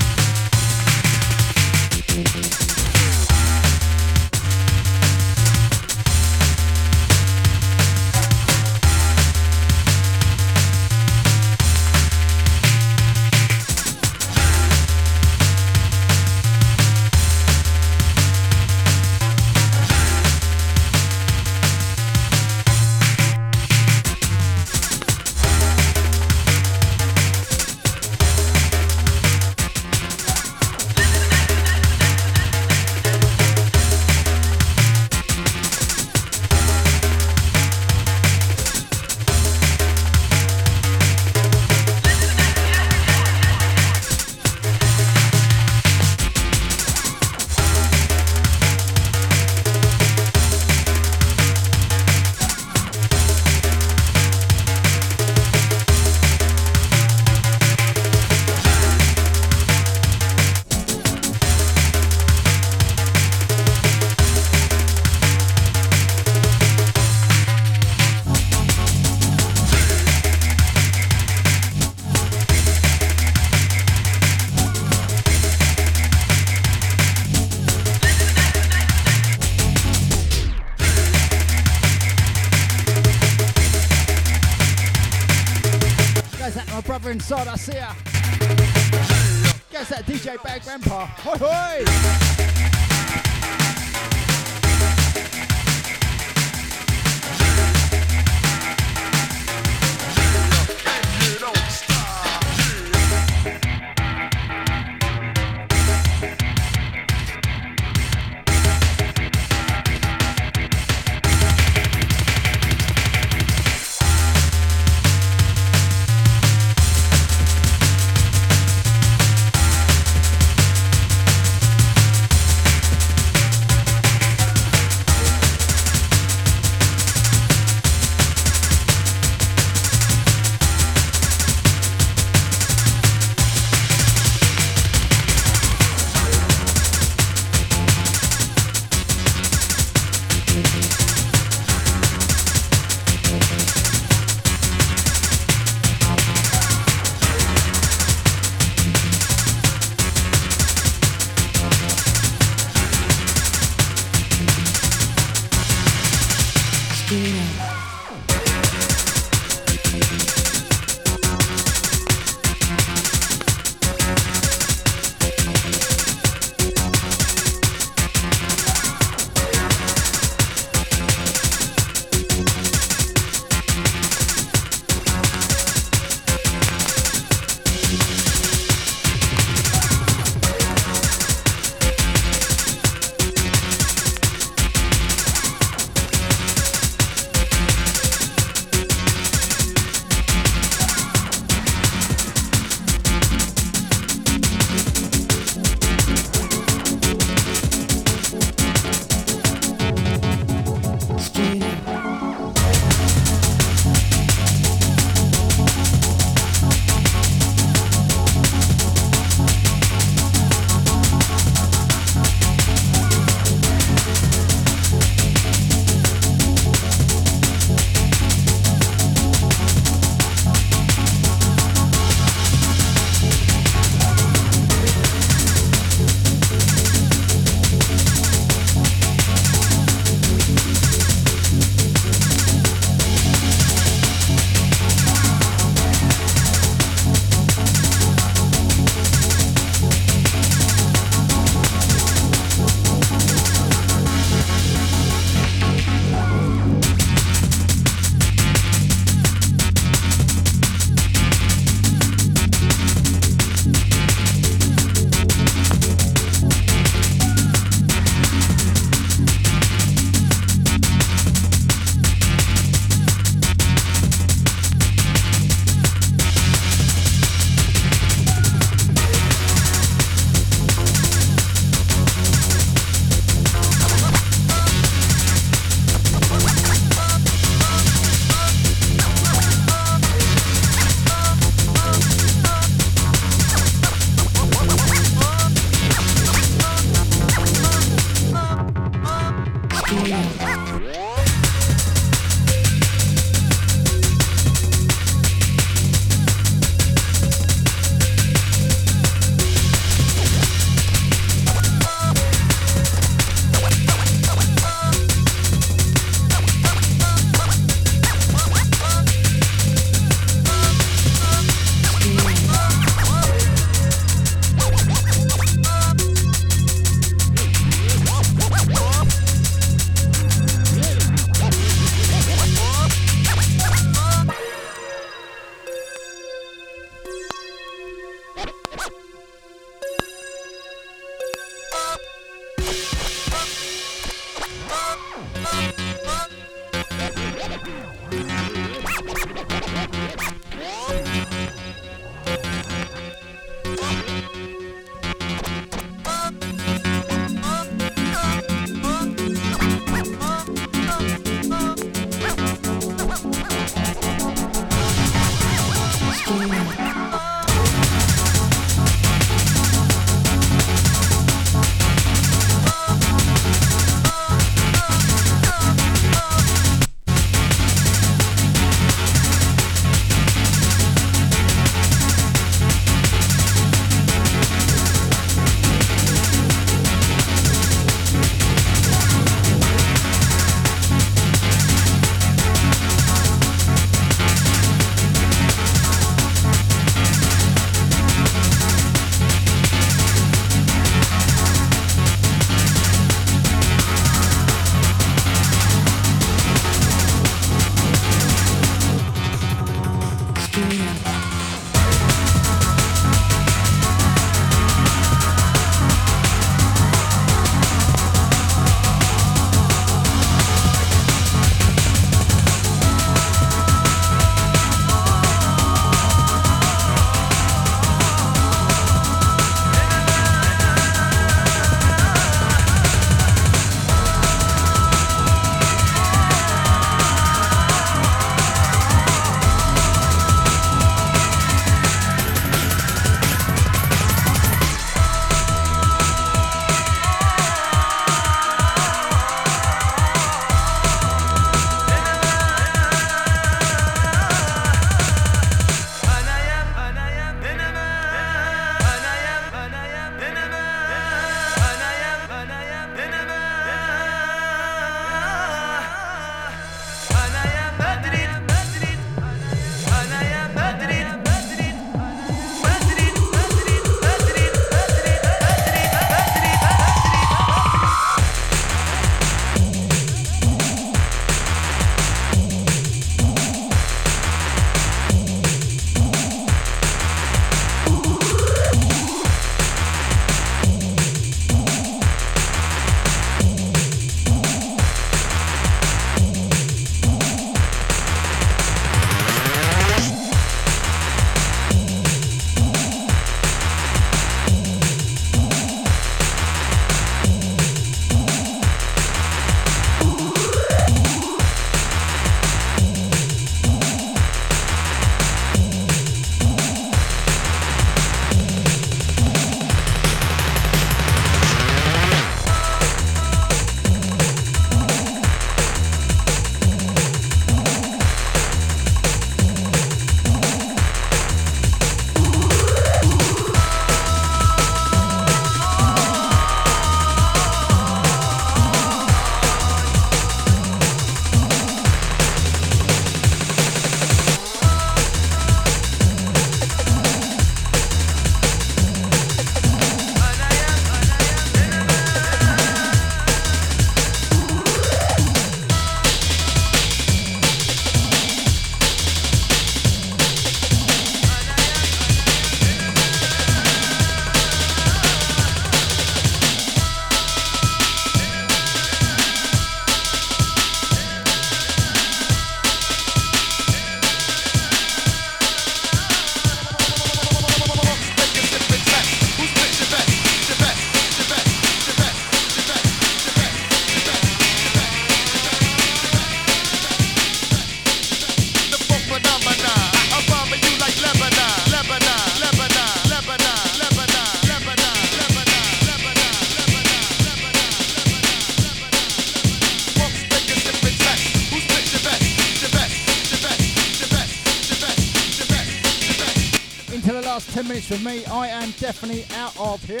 With me. I am definitely out of here.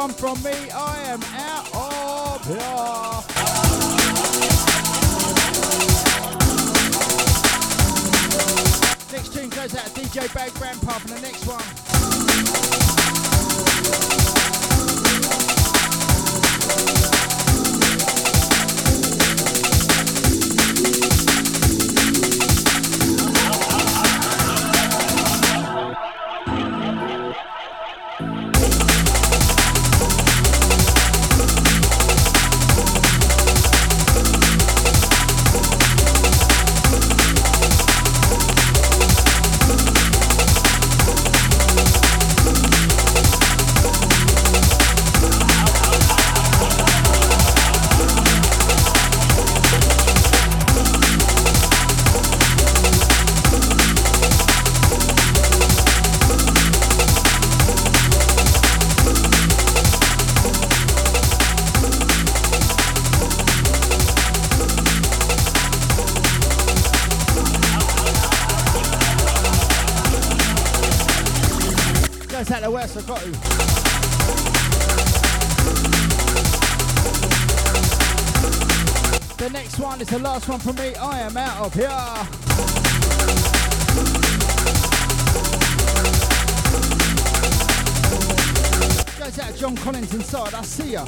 One from me. Last one from me. I am out of here. Goes out John Collins inside. I see ya.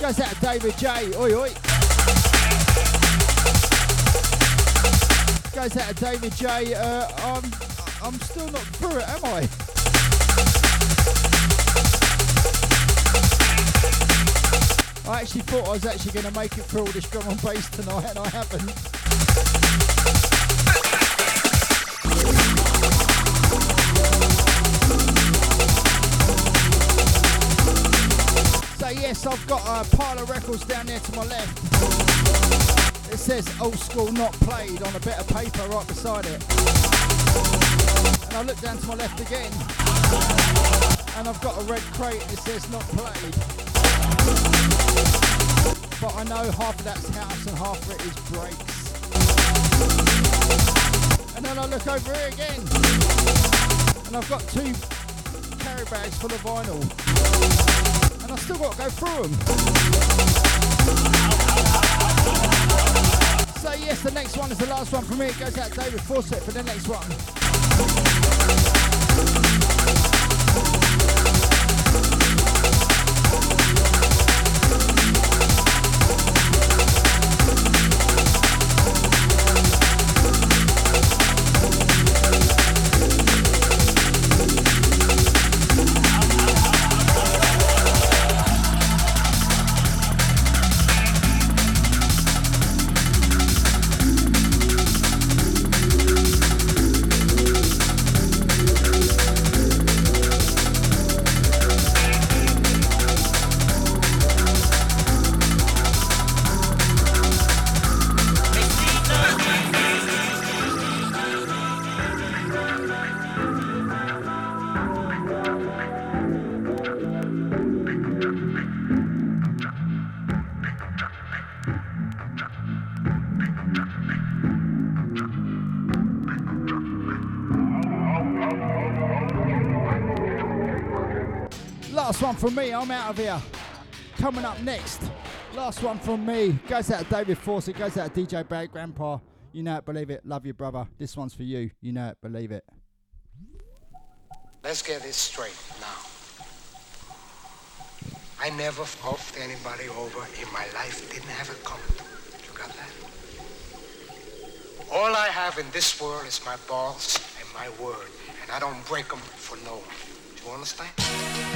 Goes out David J. Oi oi. Goes out David J. Uh, I'm, I'm still not through it, am I? I actually thought I was actually going to make it through all this drum and bass tonight, and I haven't. So yes, I've got a pile of records down there to my left. It says old school not played on a bit of paper right beside it. And I look down to my left again. And I've got a red crate that says not played. But I know half of that's house and half of it is breaks. And then I look over here again. And I've got two carry bags full of vinyl. And I've still got to go through them. So yes, the next one is the last one for me. It goes out David Fawcett for the next one. I'm out of here. Coming up next, last one from me. Goes out to David Fawcett, goes out to DJ Bad Grandpa. You know it, believe it. Love you, brother. This one's for you. You know it, believe it. Let's get this straight now. I never fucked anybody over in my life. Didn't have a coming. You got that? All I have in this world is my balls and my word, and I don't break them for no one. Do you understand?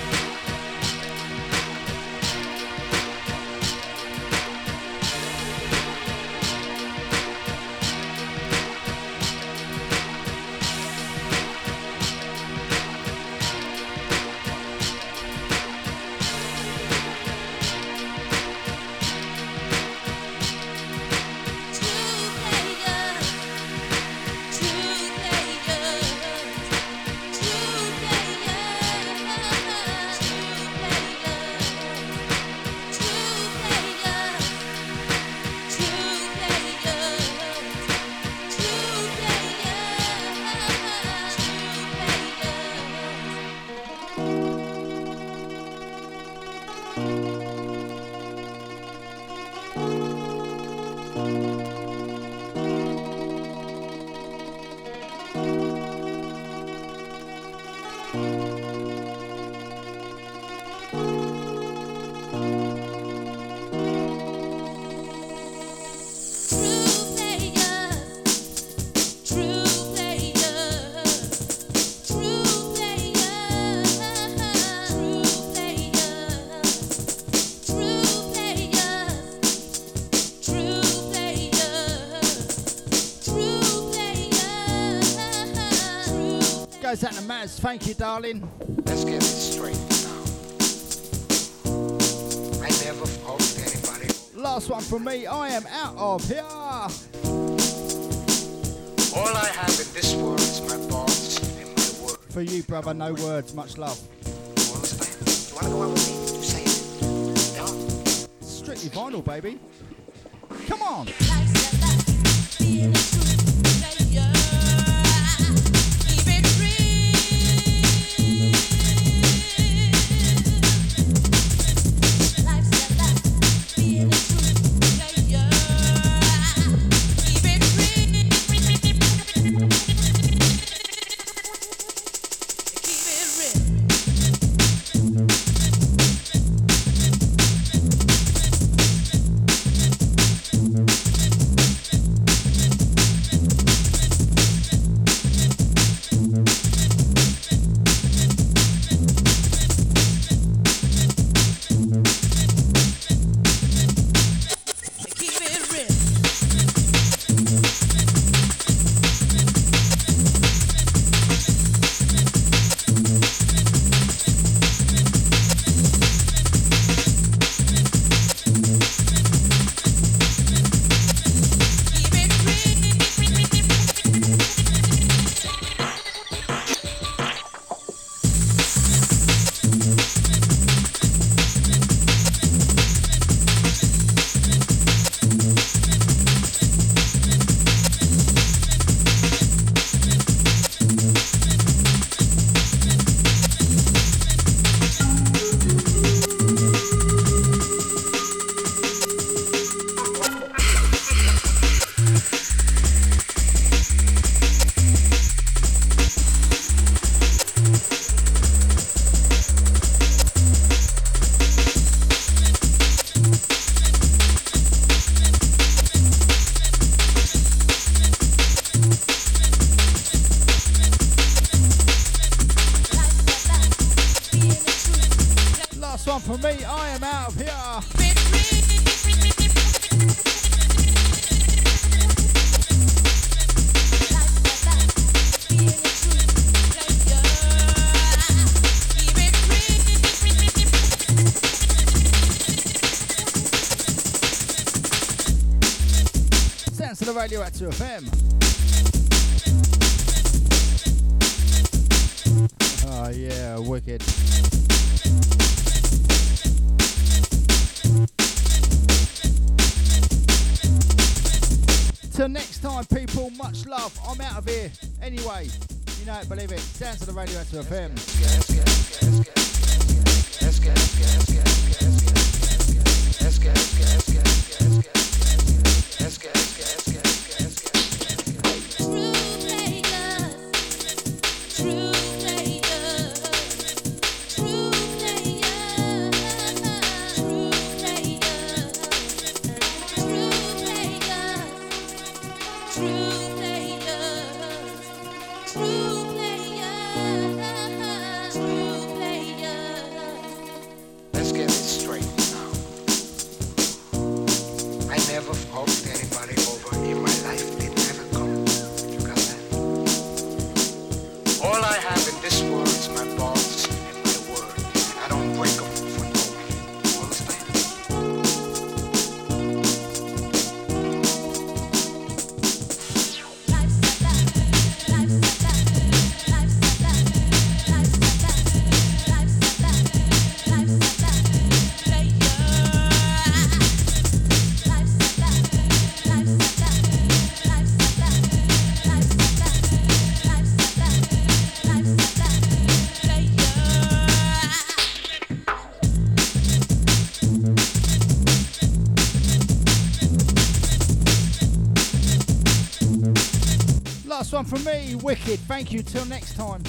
Goes out to Maz. Thank you, darling. Let's get this straight now. I never fucked anybody. Last one from me. I am out of here. All I have in this world is my balls and my word. For you, brother. No words. Much love. You understand? You wanna go out with me? You say it. No. Strictly vinyl, baby. Come on. From me, Wicked. Thank you. Till next time.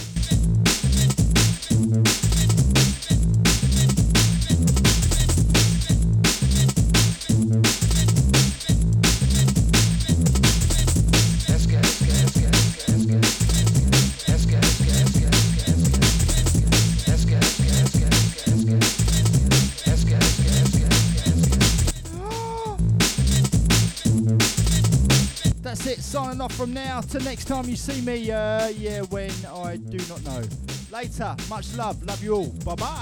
From now. Till next time you see me. Uh, yeah, when I do not know. Later. Much love. Love you all. Bye bye.